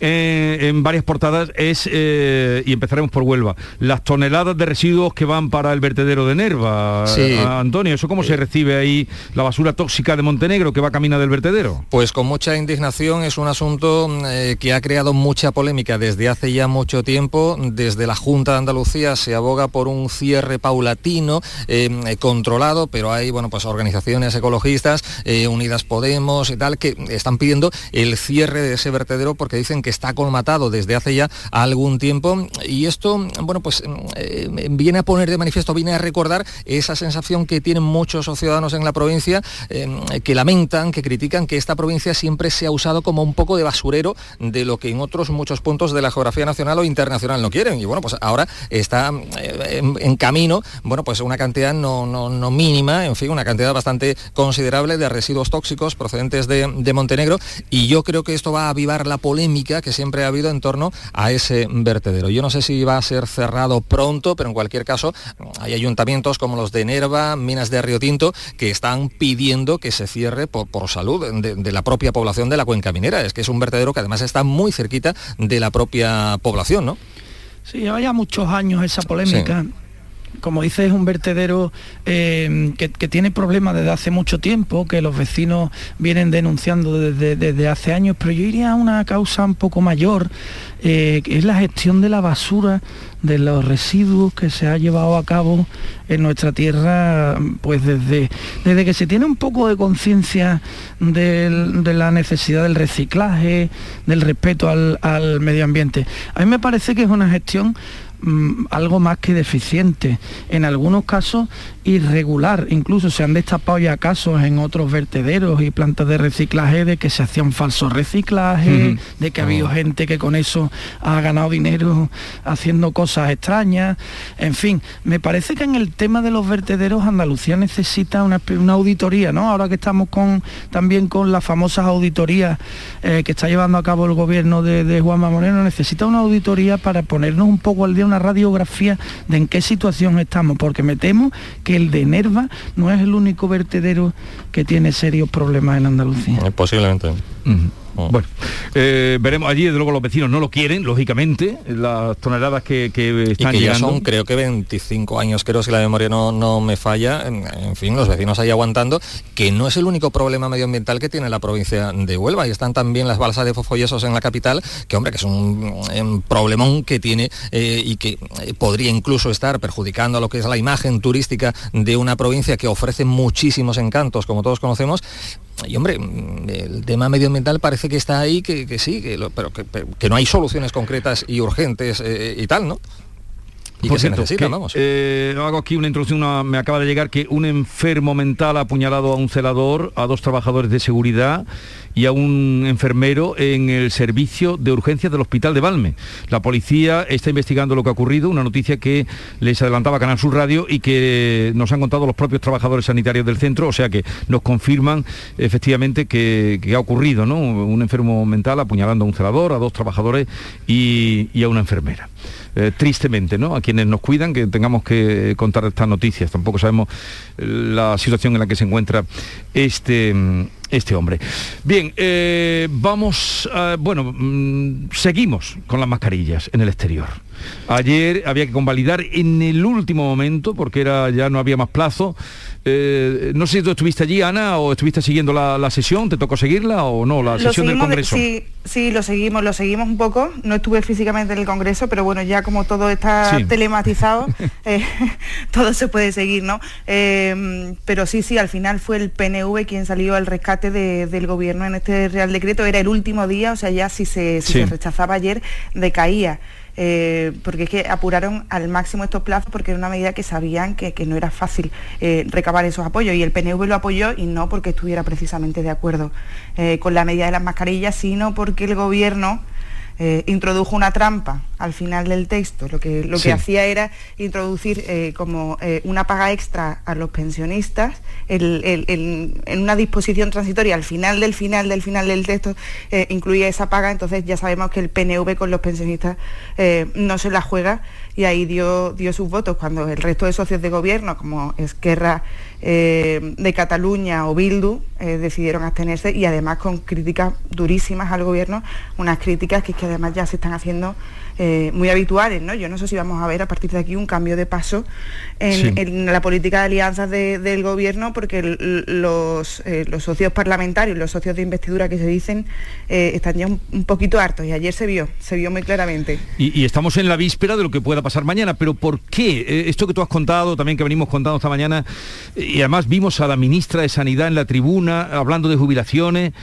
eh, en varias portadas es, eh, y empezaremos por Huelva, las toneladas de residuos que van para el vertedero de Nerva. Sí. Eh, Antonio, ¿eso cómo se recibe ahí la basura tóxica de Montenegro que va camino del vertedero? Pues con mucha indignación es un asunto eh, que ha creado mucha polémica desde hace ya mucho tiempo. Desde la Junta de Andalucía se aboga por un cierre paulatino, controlado, pero hay bueno, pues organizaciones ecologistas, Unidas Podemos y tal, que están pidiendo el cierre de ese vertedero porque dicen que está colmatado desde hace ya algún tiempo. Y esto, bueno, pues eh, viene a poner de manifiesto, viene a recordar esa sensación que tienen muchos ciudadanos en la provincia eh, que lamentan, que critican que esta provincia siempre se ha usado como un poco de basurero de lo que en otros muchos puntos de la geografía nacional o internacional no quieren. Y bueno, pues ahora está eh, en, camino, bueno, pues una cantidad no, no, no mínima, en fin, una cantidad bastante considerable de residuos tóxicos procedentes de, de Montenegro. Y yo creo que esto va a avivar la polémica que siempre ha habido en torno a ese vertedero. Yo no sé si va a ser cerrado pronto, pero en cualquier caso hay ayuntamientos como los de Nerva, Minas de Río Tinto, que están pidiendo que se cierre por, por salud de, de la propia población de la cuenca minera. Es que es un vertedero que además está muy cerquita de la propia población, ¿no? Sí, lleva ya muchos años esa polémica. Como dices, es un vertedero eh, que, tiene problemas desde hace mucho tiempo, que los vecinos vienen denunciando desde, desde hace años, pero yo iría a una causa un poco mayor, eh, que es la gestión de la basura, de los residuos que se ha llevado a cabo en nuestra tierra, pues desde, desde que se tiene un poco de conciencia del- de la necesidad del reciclaje, del respeto al, al medio ambiente. A mí me parece que es una gestión mm, algo más que deficiente, en algunos casos irregular, incluso se han destapado ya casos en otros vertederos y plantas de reciclaje de que se hacían falsos reciclajes, Ujú. de que ha habido gente que con eso ha ganado dinero haciendo cosas extrañas, en fin, me parece que en el tema de los vertederos Andalucía necesita una auditoría, ¿no? Ahora que estamos con también con las famosas auditorías eh, que está llevando a cabo el gobierno de, de Juanma Moreno, necesita una auditoría para ponernos un poco al día una radiografía de en qué situación estamos, porque me temo que el de Nerva no es el único vertedero que tiene serios problemas en Andalucía. Eh, Posiblemente. Bueno, eh, veremos. Allí, desde luego los vecinos no lo quieren, lógicamente, las toneladas que, que Y están que ya llegando. son creo que 25 años, creo si la memoria no, no me falla, en, en fin, los vecinos ahí aguantando, que no es el único problema medioambiental que tiene la provincia de Huelva, y están también las balsas de fosfoyesos en la capital, que hombre, que es un, em, problemón que tiene eh, y que eh, podría incluso estar perjudicando a lo que es la imagen turística de una provincia que ofrece muchísimos encantos, como todos conocemos, y hombre, mm, el tema medioambiental parece que está ahí, que, que sí, que pero que, que no hay soluciones concretas y urgentes eh, y tal, ¿no? Y Por que se cierto, necesitan, que, vamos. eh, hago aquí una introducción, una- me acaba de llegar que un enfermo mental ha apuñalado a un celador, a dos trabajadores de seguridad y a un enfermero en el servicio de urgencias del hospital de Valme. La policía está investigando lo que ha ocurrido, una noticia que les adelantaba Canal Sur Radio y que nos han contado los propios trabajadores sanitarios del centro, o sea que nos confirman efectivamente que, que ha ocurrido, ¿no? Un enfermo mental apuñalando a un celador, a dos trabajadores y, y a una enfermera. Eh, tristemente, ¿no? A quienes nos cuidan que tengamos que contar estas noticias. Tampoco sabemos eh, la situación en la que se encuentra este, mm, este hombre. Bien, eh, vamos, a- bueno, mm, seguimos con las mascarillas en el exterior. Ayer había que convalidar en el último momento, porque era ya no había más plazo. Eh, no sé si tú estuviste allí, Ana, o estuviste siguiendo la, la sesión, ¿te tocó seguirla o no? La sesión del de- Congreso. sí, sí, lo seguimos, lo seguimos un poco. No estuve físicamente en el Congreso, pero bueno, ya como todo está Sí. telematizado, [LAUGHS] eh, [LAUGHS] todo se puede seguir, ¿no? Eh, pero sí, sí, al final fue el PNV quien salió al rescate de- del gobierno en este Real Decreto. Era el último día, o sea, ya si se, si Sí. se rechazaba ayer, decaía. Eh, porque es que apuraron al máximo estos plazos porque era una medida que sabían que, que no era fácil eh, recabar esos apoyos. Y el PNV lo apoyó y no porque estuviera precisamente de acuerdo eh, con la medida de las mascarillas, sino porque el gobierno eh, introdujo una trampa al final del texto. Lo que, lo Sí. que hacía era introducir eh, como eh, una paga extra a los pensionistas el- el- el- en una disposición transitoria al final del final del final del texto incluía esa paga, entonces ya sabemos que el PNV con los pensionistas no se la juega y ahí dio, dio sus votos cuando el resto de socios de gobierno, como Esquerra eh, de Cataluña o Bildu, eh, decidieron abstenerse y además con críticas durísimas al gobierno, unas críticas que, que además ya se están haciendo eh, muy habituales, ¿no? Yo no sé si vamos a ver a partir de aquí un cambio de paso en, Sí. en la política de alianzas de- del gobierno, porque el- los, eh, los socios parlamentarios, los socios de investidura que se dicen, eh, están ya un, un poquito hartos y ayer se vio, se vio muy claramente. Y, y estamos en la víspera de lo que pueda pasar mañana, pero ¿por qué? Esto que tú has contado, también que venimos contando esta mañana, y además vimos a la ministra de Sanidad en la tribuna hablando de jubilaciones.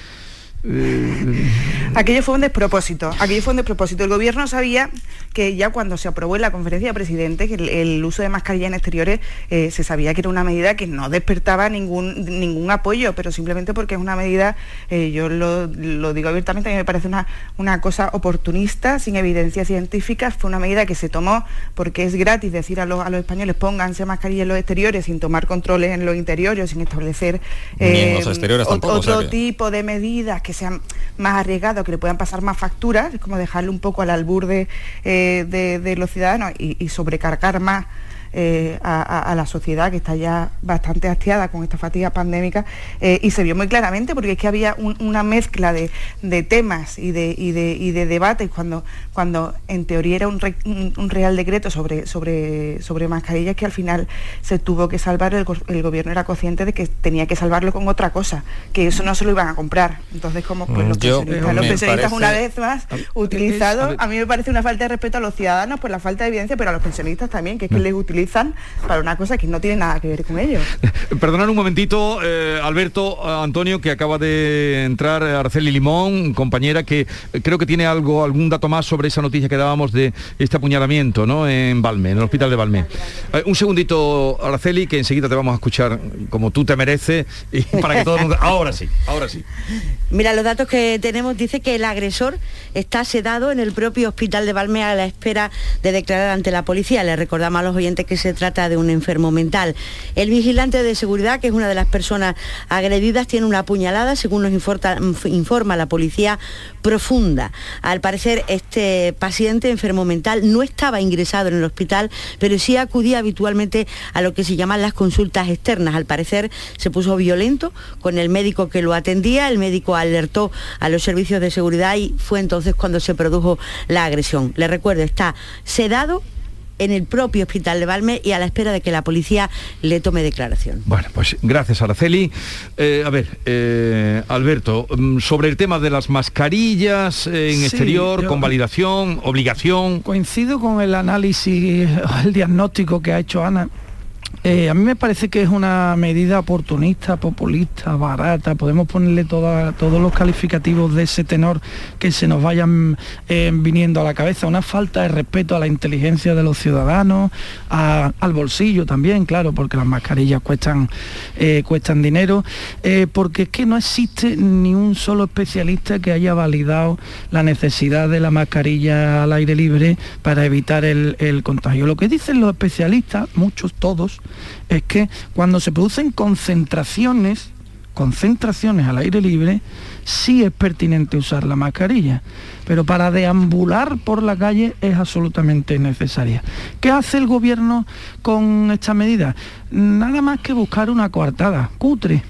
Eh, Aquello fue un despropósito, aquello fue un despropósito. El gobierno sabía que ya cuando se aprobó en la conferencia de presidentes que el, el uso de mascarilla en exteriores eh, se sabía que era una medida que no despertaba ningún, ningún apoyo, pero simplemente porque es una medida, eh, yo lo, lo digo abiertamente, a mí me parece una, una cosa oportunista, sin evidencia científica, fue una medida que se tomó porque es gratis decir a los, a los españoles pónganse mascarilla en los exteriores sin tomar controles en los interiores, sin establecer Ni en los exteriores ot- tampoco, o sea otro que- tipo de medidas que sean más arriesgadas, que le puedan pasar más facturas, es como dejarle un poco al albur de, eh, de- de los ciudadanos y, y sobrecargar más eh, a, la sociedad que está ya bastante hastiada con esta fatiga pandémica eh, y se vio muy claramente porque es que había un- una mezcla de, de temas y de, y de, y de debates cuando, cuando en teoría era un, re- un- un real decreto sobre, sobre, sobre mascarillas que al final se tuvo que salvar, el, go- el gobierno era consciente de que tenía que salvarlo con otra cosa, que eso no se lo iban a comprar. Entonces como pues, Mm, los yo- pensionistas, los pensionistas parece- una vez más utilizados, a mí me parece una falta de respeto a los ciudadanos por la falta de evidencia, pero a los pensionistas también, que es que les utilizan para una cosa que no tiene nada que ver con ellos. [LAUGHS] Perdonad un momentito, eh, Alberto, eh, Antonio, que acaba de entrar eh, Araceli Limón, compañera, que creo que tiene algo, algún dato más sobre esa noticia que dábamos de este apuñalamiento, ¿no? En Valme, en el hospital de Valme. Eh, un segundito, Araceli, que enseguida te vamos a escuchar como tú te mereces y [LAUGHS] para que todo el mundo. Ahora sí, ahora sí. Mira, los datos que tenemos dice que el agresor está sedado en el propio hospital de Valme a la espera de declarar ante la policía. Le recordamos a los oyentes que se trata de un enfermo mental. El vigilante de seguridad, que es una de las personas agredidas, tiene una puñalada, según nos inforta- informa la policía, profunda. Al parecer, este paciente enfermo mental no estaba ingresado en el hospital, pero sí acudía habitualmente a lo que se llaman las consultas externas. Al parecer, se puso violento con el médico que lo atendía, el médico alertó a los servicios de seguridad y fue entonces cuando se produjo la agresión. Le recuerdo, está sedado en el propio hospital de Valme y a la espera de que la policía le tome declaración. Bueno, pues gracias, Araceli. Eh, a ver, eh, Alberto, mm, sobre el tema de las mascarillas eh, en Sí, exterior, yo- con validación, obligación. Coincido con el análisis, el diagnóstico que ha hecho Ana. Eh, a mí me parece que es una medida oportunista, populista, barata, podemos ponerle todos los calificativos de ese tenor que se nos vayan eh, viniendo a la cabeza, una falta de respeto a la inteligencia de los ciudadanos, al bolsillo también, claro, porque las mascarillas cuestan, eh, cuestan dinero, porque es que no existe ni un solo especialista que haya validado la necesidad de la mascarilla al aire libre para evitar el contagio. Lo que dicen los especialistas, muchos, todos, es que cuando se producen concentraciones, concentraciones al aire libre, sí es pertinente usar la mascarilla, pero para deambular por la calle es absolutamente necesaria. ¿Qué hace el gobierno con esta medida? Nada más que buscar una coartada, cutre,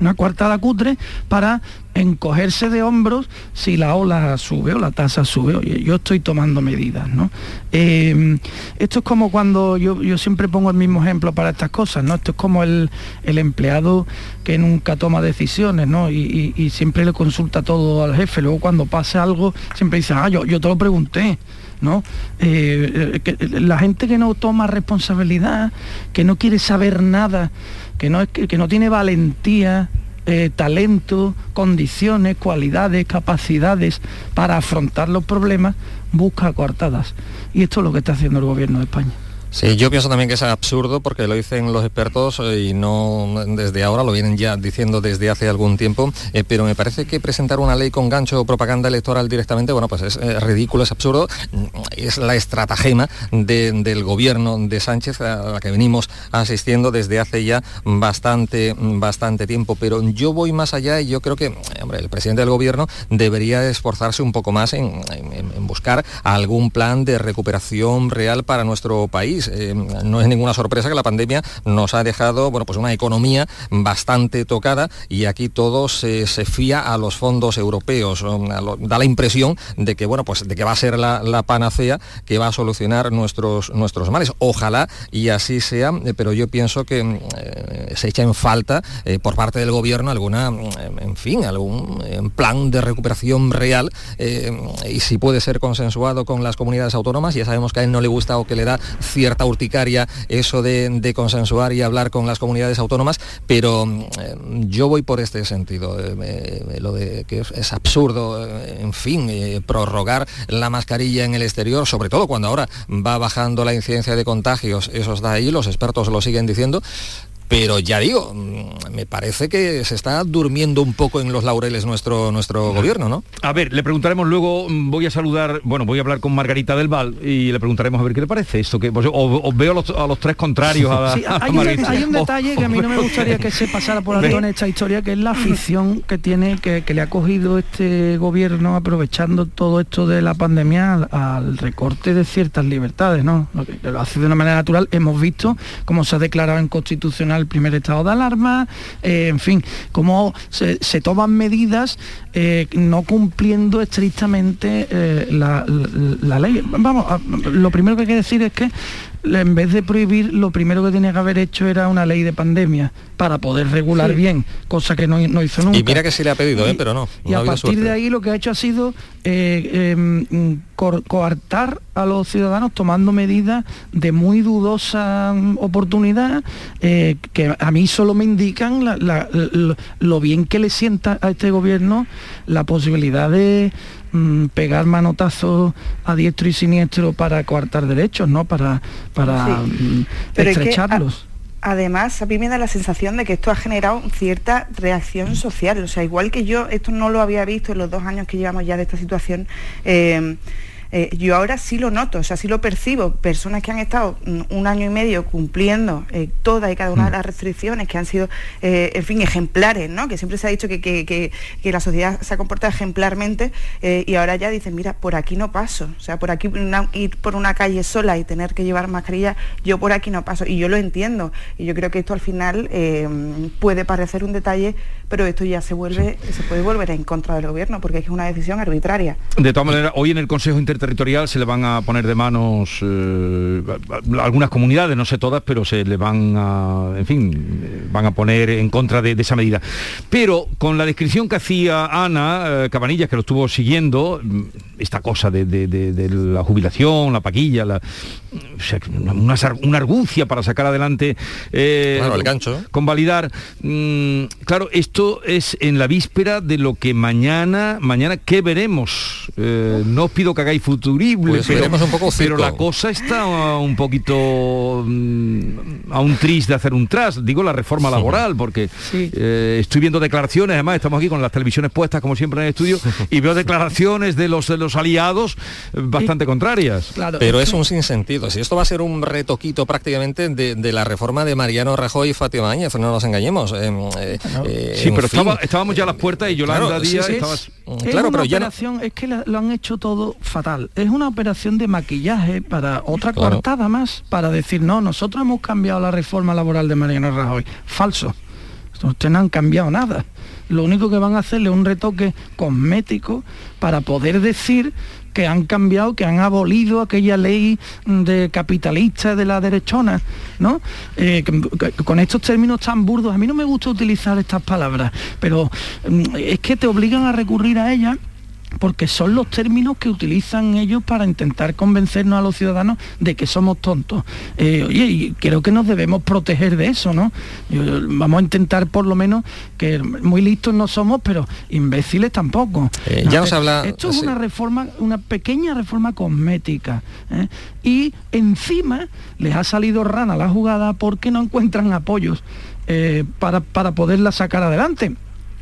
una coartada cutre para encogerse de hombros si la ola sube o la tasa sube. Yo estoy tomando medidas, ¿no? Eh, esto es como cuando yo, siempre pongo el mismo ejemplo para estas cosas, ¿no? Esto es como el, empleado que nunca toma decisiones, ¿no? Y, siempre le consulta todo al jefe. Luego cuando pasa algo, siempre dice, ah, yo, yo te lo pregunté. ¿no? Eh, la gente que no toma responsabilidad, que no quiere saber nada, que no, que no tiene valentía, eh, talento, condiciones, cualidades, capacidades para afrontar los problemas, busca coartadas. Y esto es lo que está haciendo el gobierno de España. Sí, yo pienso también que es absurdo porque lo dicen los expertos eh, y no desde ahora, lo vienen ya diciendo desde hace algún tiempo, eh, pero me parece que presentar una ley con gancho o propaganda electoral directamente, bueno, pues es eh, ridículo, es absurdo, mm, es la estratagema del gobierno de Sánchez a la que venimos asistiendo desde hace ya bastante, bastante tiempo, pero yo voy más allá y yo creo que, el presidente del gobierno debería esforzarse un poco más en buscar algún plan de recuperación real para nuestro país eh, no es ninguna sorpresa que la pandemia nos ha dejado bueno, pues una economía bastante tocada y aquí todo se, fía a los fondos europeos. Da la impresión de que, bueno, pues de que va a ser la, panacea que va a solucionar nuestros, nuestros males. Ojalá y así sea, eh, pero yo pienso que eh, se echa en falta por parte del gobierno alguna, en fin, algún plan de recuperación real y si puede ser consensuado con las comunidades autónomas, ya sabemos que a él no le gusta o que le da cierta cierta urticaria eso de, consensuar y hablar con las comunidades autónomas, pero eh, yo voy por este sentido, eh, lo de que es, absurdo, eh, en fin, prorrogar la mascarilla en el exterior, sobre todo cuando ahora va bajando la incidencia de contagios, eso está ahí, los expertos lo siguen diciendo, pero ya digo, mm, me parece que se está durmiendo un poco en los laureles nuestro, nuestro gobierno, ¿no? A ver, le preguntaremos luego, mm, voy a saludar, bueno, voy a hablar con Margarita del Val y le preguntaremos a ver qué le parece esto, que pues, os, veo a los, tres contrarios a, [LAUGHS] sí, [LAUGHS] hay, un, detalle que a mí no me gustaría que se pasara por [LAUGHS] alto en esta historia, que es la afición que tiene, que, le ha cogido este gobierno aprovechando todo esto de la pandemia al, recorte de ciertas libertades, ¿no? Lo, lo hace de una manera natural, hemos visto cómo se ha declarado en constitucional el primer estado de alarma, eh, en fin, cómo se, toman medidas eh, no cumpliendo estrictamente eh, la, ley. Vamos, lo primero que hay que decir es que en vez de prohibir, lo primero que tenía que haber hecho era una ley de pandemia para poder regular bien, cosa que no, hizo nunca. Y mira que se le ha pedido, ¿eh? pero no. y a partir de ahí lo que ha hecho ha sido eh, em, coartar a los ciudadanos tomando medidas de muy dudosa mm, oportunidad eh, que a mí solo me indican lo bien que le sienta a este gobierno la posibilidad de Mm, pegar manotazos a diestro y siniestro para coartar derechos, ¿no? Para, para mm, estrecharlos. además, a mí me da la sensación de que esto ha generado cierta reacción social. O sea, igual que yo, esto no lo había visto en los dos años que llevamos ya de esta situación. Eh, eh, yo ahora sí lo noto, o sea, sí lo percibo. Personas que han estado un año y medio cumpliendo eh, todas y cada una de mm. las restricciones, que han sido, eh, en fin, ejemplares, ¿no? Que siempre se ha dicho que, la sociedad se ha comportado ejemplarmente y ahora ya dicen, mira, por aquí no paso. O sea, por aquí ir por una calle sola y tener que llevar mascarilla, yo por aquí no paso. Y yo lo entiendo. Y yo creo que esto al final puede parecer un detalle, pero esto ya se vuelve, se puede volver en contra del gobierno porque es una decisión arbitraria. De todas maneras, hoy en el Consejo Interterritorial se le van a poner de manos eh, algunas comunidades, no sé todas, pero se le van a, en fin, van a poner en contra de, esa medida. Pero con la descripción que hacía Ana eh, Cabanillas, que lo estuvo siguiendo, mm, esta cosa de, la jubilación, la paquilla, la, una, argucia para sacar adelante eh, el gancho. convalidar. Mm, claro, esto es en la víspera de lo que mañana, mañana, ¿qué veremos? Eh, no os pido que hagáis futurible, pues pero, un poco pero la cosa está un poquito mm, a un tris de hacer un tras, digo la reforma laboral, porque eh, estoy viendo declaraciones, además estamos aquí con las televisiones puestas como siempre en el estudio, y veo declaraciones de los de los aliados bastante contrarias. Pero es un sinsentido. Si esto va a ser un retoquito prácticamente de, la reforma de Mariano Rajoy y Fátima Áñez, no nos engañemos. Eh, eh, sí, pero estábamos ya a las puertas y Yolanda claro, Díaz Es, claro, pero ya es que lo han hecho todo fatal. Es una operación de maquillaje para otra cortada más, para decir, no, nosotros hemos cambiado la reforma laboral de Mariano Rajoy. Falso. Ustedes no han cambiado nada lo único que van a hacerle es un retoque cosmético para poder decir que han cambiado, que han abolido aquella ley de capitalista de la derechona, ¿no? Eh, con estos términos tan burdos, a mí no me gusta utilizar estas palabras, pero mm, es que te obligan a recurrir a ellas porque son los términos que utilizan ellos para intentar convencernos a los ciudadanos de que somos tontos. Eh, oye, y creo que nos debemos proteger de eso, ¿no? vamos a intentar por lo menos que muy listos no somos, pero imbéciles tampoco. Eh, ya nos habla... Esto es una reforma, una pequeña reforma cosmética. ¿eh? Y encima les ha salido rana la jugada porque no encuentran apoyos para, para poderla sacar adelante.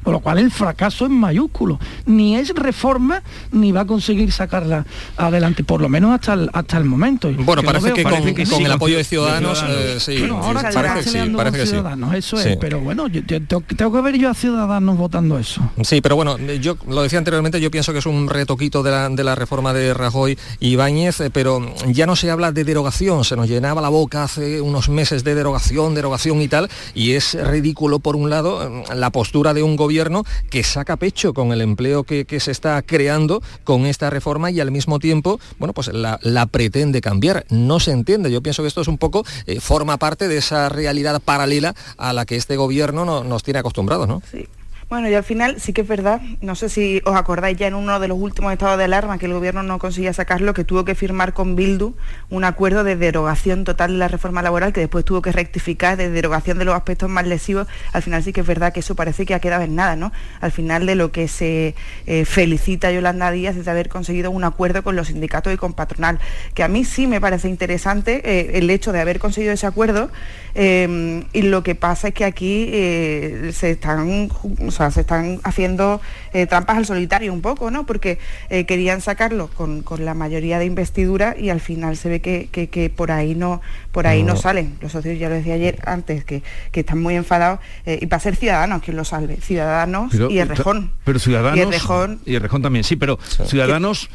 Con lo cual el fracaso es mayúsculo. Ni es reforma ni va a conseguir sacarla adelante, por lo menos hasta el, hasta el momento. Bueno, parece, que, con, el apoyo de Ciudadanos, eh, sí, ahora parece, que sí, parece que ciudadanos, eso es, pero bueno, yo, tengo, que ver yo a Ciudadanos votando eso. Sí, pero bueno, yo lo decía anteriormente, yo pienso que es un retoquito de la, de la reforma de Rajoy y Ibáñez, eh, pero ya no se habla de derogación, se nos llenaba la boca hace unos meses de derogación, derogación y tal, y es ridículo por un lado mm, la postura de un gobierno gobierno que saca pecho con el empleo que, se está creando con esta reforma y al mismo tiempo, bueno, pues la, pretende cambiar. No se entiende. Yo pienso que esto es un poco, eh, forma parte de esa realidad paralela a la que este gobierno no, nos tiene acostumbrados, ¿no? Sí. Bueno, y al final sí que es verdad, no sé si os acordáis ya en uno de los últimos estados de alarma que el gobierno no conseguía sacarlo, que tuvo que firmar con Bildu un acuerdo de derogación total de la reforma laboral, que después tuvo que rectificar de derogación de los aspectos más lesivos. Al final sí que es verdad que eso parece que ha quedado en nada, ¿no? Al final de lo que se eh, felicita Yolanda Díaz es de haber conseguido un acuerdo con los sindicatos y con patronal, que a mí sí me parece interesante eh, el hecho de haber conseguido ese acuerdo eh, y lo que pasa es que aquí se están sea, se están haciendo eh, trampas al solitario un poco, ¿no? Porque eh, querían sacarlo con, la mayoría de investidura y al final se ve que, por ahí no por ahí no. salen. Los socios, ya lo decía ayer antes, que, están muy enfadados eh, y para ser ciudadanos quien lo salve. Ciudadanos y Errejón. Pero ciudadanos y Errejón, también, sí, pero ciudadanos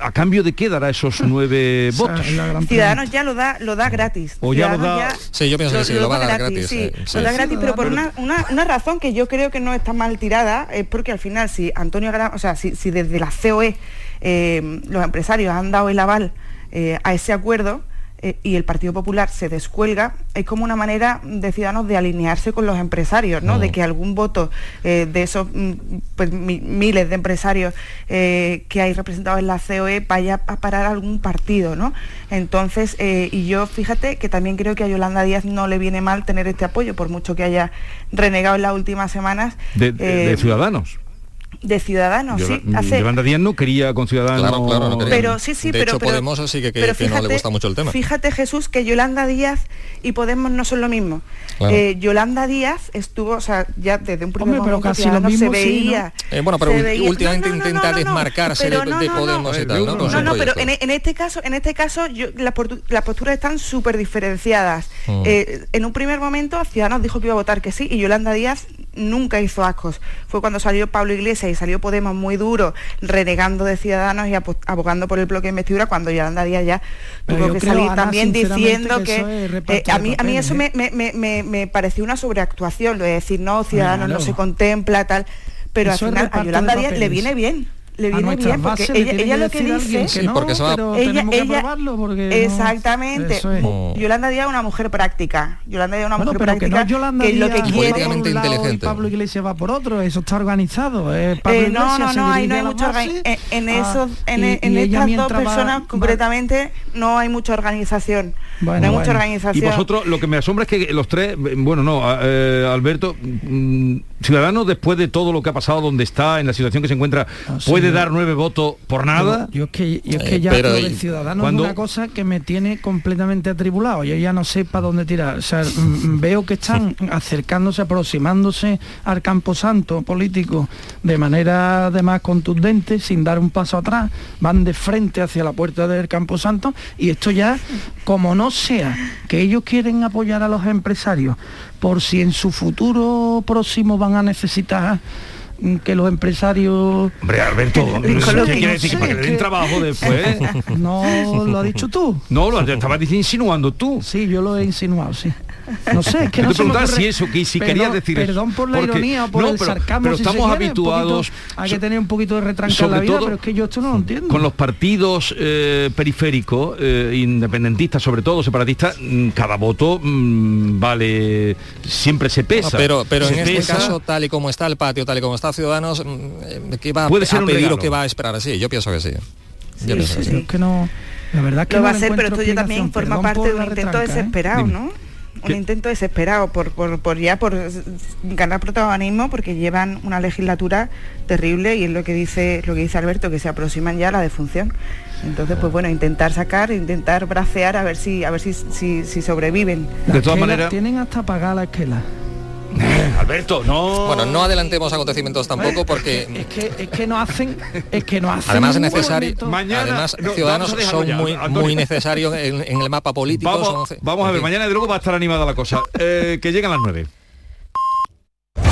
¿A cambio de qué dará esos nueve [LAUGHS] votos? Ciudadanos ya lo da, lo da gratis. O ya lo da... sí, yo pienso que sí, lo, va a dar gratis. sí, lo da gratis, pero por una, razón que yo creo que no está mal tirada, es porque al final si Antonio o sea, si, desde la COE eh, los empresarios han dado el aval eh, a ese acuerdo, eh, y el Partido Popular se descuelga, es como una manera de Ciudadanos de alinearse con los empresarios, ¿no? De que algún voto eh, de esos mm, pues, miles de empresarios eh, que hay representados en la COE vaya a parar algún partido, ¿no? Entonces, y yo fíjate que también creo que a Yolanda Díaz no le viene mal tener este apoyo, por mucho que haya renegado en las últimas semanas. de Ciudadanos de Ciudadanos, sí. Hace... Yolanda Díaz no quería con Ciudadanos. Claro, claro, no quería. Pero sí, sí, de pero, hecho, Podemos así que, que, no le gusta mucho el tema. Fíjate, Jesús, que Yolanda Díaz y Podemos no son lo mismo. Eh, Yolanda Díaz estuvo, o sea, ya desde un primer momento casi lo mismo, se veía. eh, bueno, pero últimamente intenta desmarcarse de, Podemos y tal, ¿no? No, no, pero en, este caso, en este caso, yo, las, posturas están súper diferenciadas. Mm. Eh, en un primer momento, Ciudadanos dijo que iba a votar que sí y Yolanda Díaz nunca hizo ascos. Fue cuando salió Pablo Iglesias y salió Podemos muy duro, renegando de Ciudadanos y abogando por el bloque de investidura, cuando Yolanda Díaz ya. Tuvo que salir también diciendo que... Eh, a, mí, a mí eso me, me, pareció una sobreactuación, lo de decir, no, Ciudadanos no se contempla, tal, pero al final a Yolanda Díaz le viene bien le viene bien porque ella, lo que dice que no, porque ella, porque exactamente. Yolanda Díaz es una mujer práctica. Yolanda Díaz es una mujer práctica que, no que lo que quiere. Inteligente. Pablo Iglesias va por otro eso está organizado eh, no no no hay, no hay mucha en, en ah, en, en estas dos personas concretamente no hay mucha organización. No hay mucha organización y vosotros lo que me asombra es que los tres bueno no eh, Alberto mm, Ciudadanos después de todo lo que ha pasado donde está en la situación que se encuentra ah, puede dar nueve votos por nada. Yo, es que, yo es que eh, ya lo de Ciudadanos es una cosa que me tiene completamente atribulado. Yo ya no sé para dónde tirar. O sea, veo que están acercándose, aproximándose al camposanto político de manera además contundente, sin dar un paso atrás. Van de frente hacia la puerta del camposanto y esto ya, como no sea que ellos quieren apoyar a los empresarios por si en su futuro próximo van a necesitar que los empresarios... Hombre, Alberto, ¿qué quiere decir? ¿Para que le den trabajo después? [LAUGHS] No, lo has dicho tú. No, lo estabas insinuando tú. Sí, yo lo he insinuado, sí. No sé, es que no te si eso, que si querías decir Perdón por la ironía o por el sarcasmo. Pero estamos habituados. hay que tener un poquito de retranca en la vida, pero es que yo esto no lo entiendo. Con los partidos eh, periféricos, eh, independentistas, sobre todo separatistas, mm, cada voto mm, vale, siempre se pesa. pero pero en este caso, tal y como está el patio, tal y como está Ciudadanos, mm, eh, ¿qué va ¿Puede a, ser pedir o qué va a esperar? así yo pienso que sí. Yo sí, sí, Es que no. La verdad que lo va a hacer, pero esto ya también forma parte de un intento desesperado, ¿no? Un intento desesperado por, por, ya por ganar protagonismo porque llevan una legislatura terrible y es lo que dice lo que dice Alberto que se aproximan ya a la defunción. Entonces pues bueno intentar sacar intentar bracear a ver si a ver si, si, sobreviven. De todas maneras tienen hasta pagar la esquela [LAUGHS] Alberto, no. Bueno, no adelantemos acontecimientos tampoco porque es que, es que no hacen, es que no hacen. Además es necesario. además ciudadanos son muy, muy necesarios en, el mapa político. Vamos, a ver, mañana de luego va a estar animada la cosa. Eh, que llegan las nueve.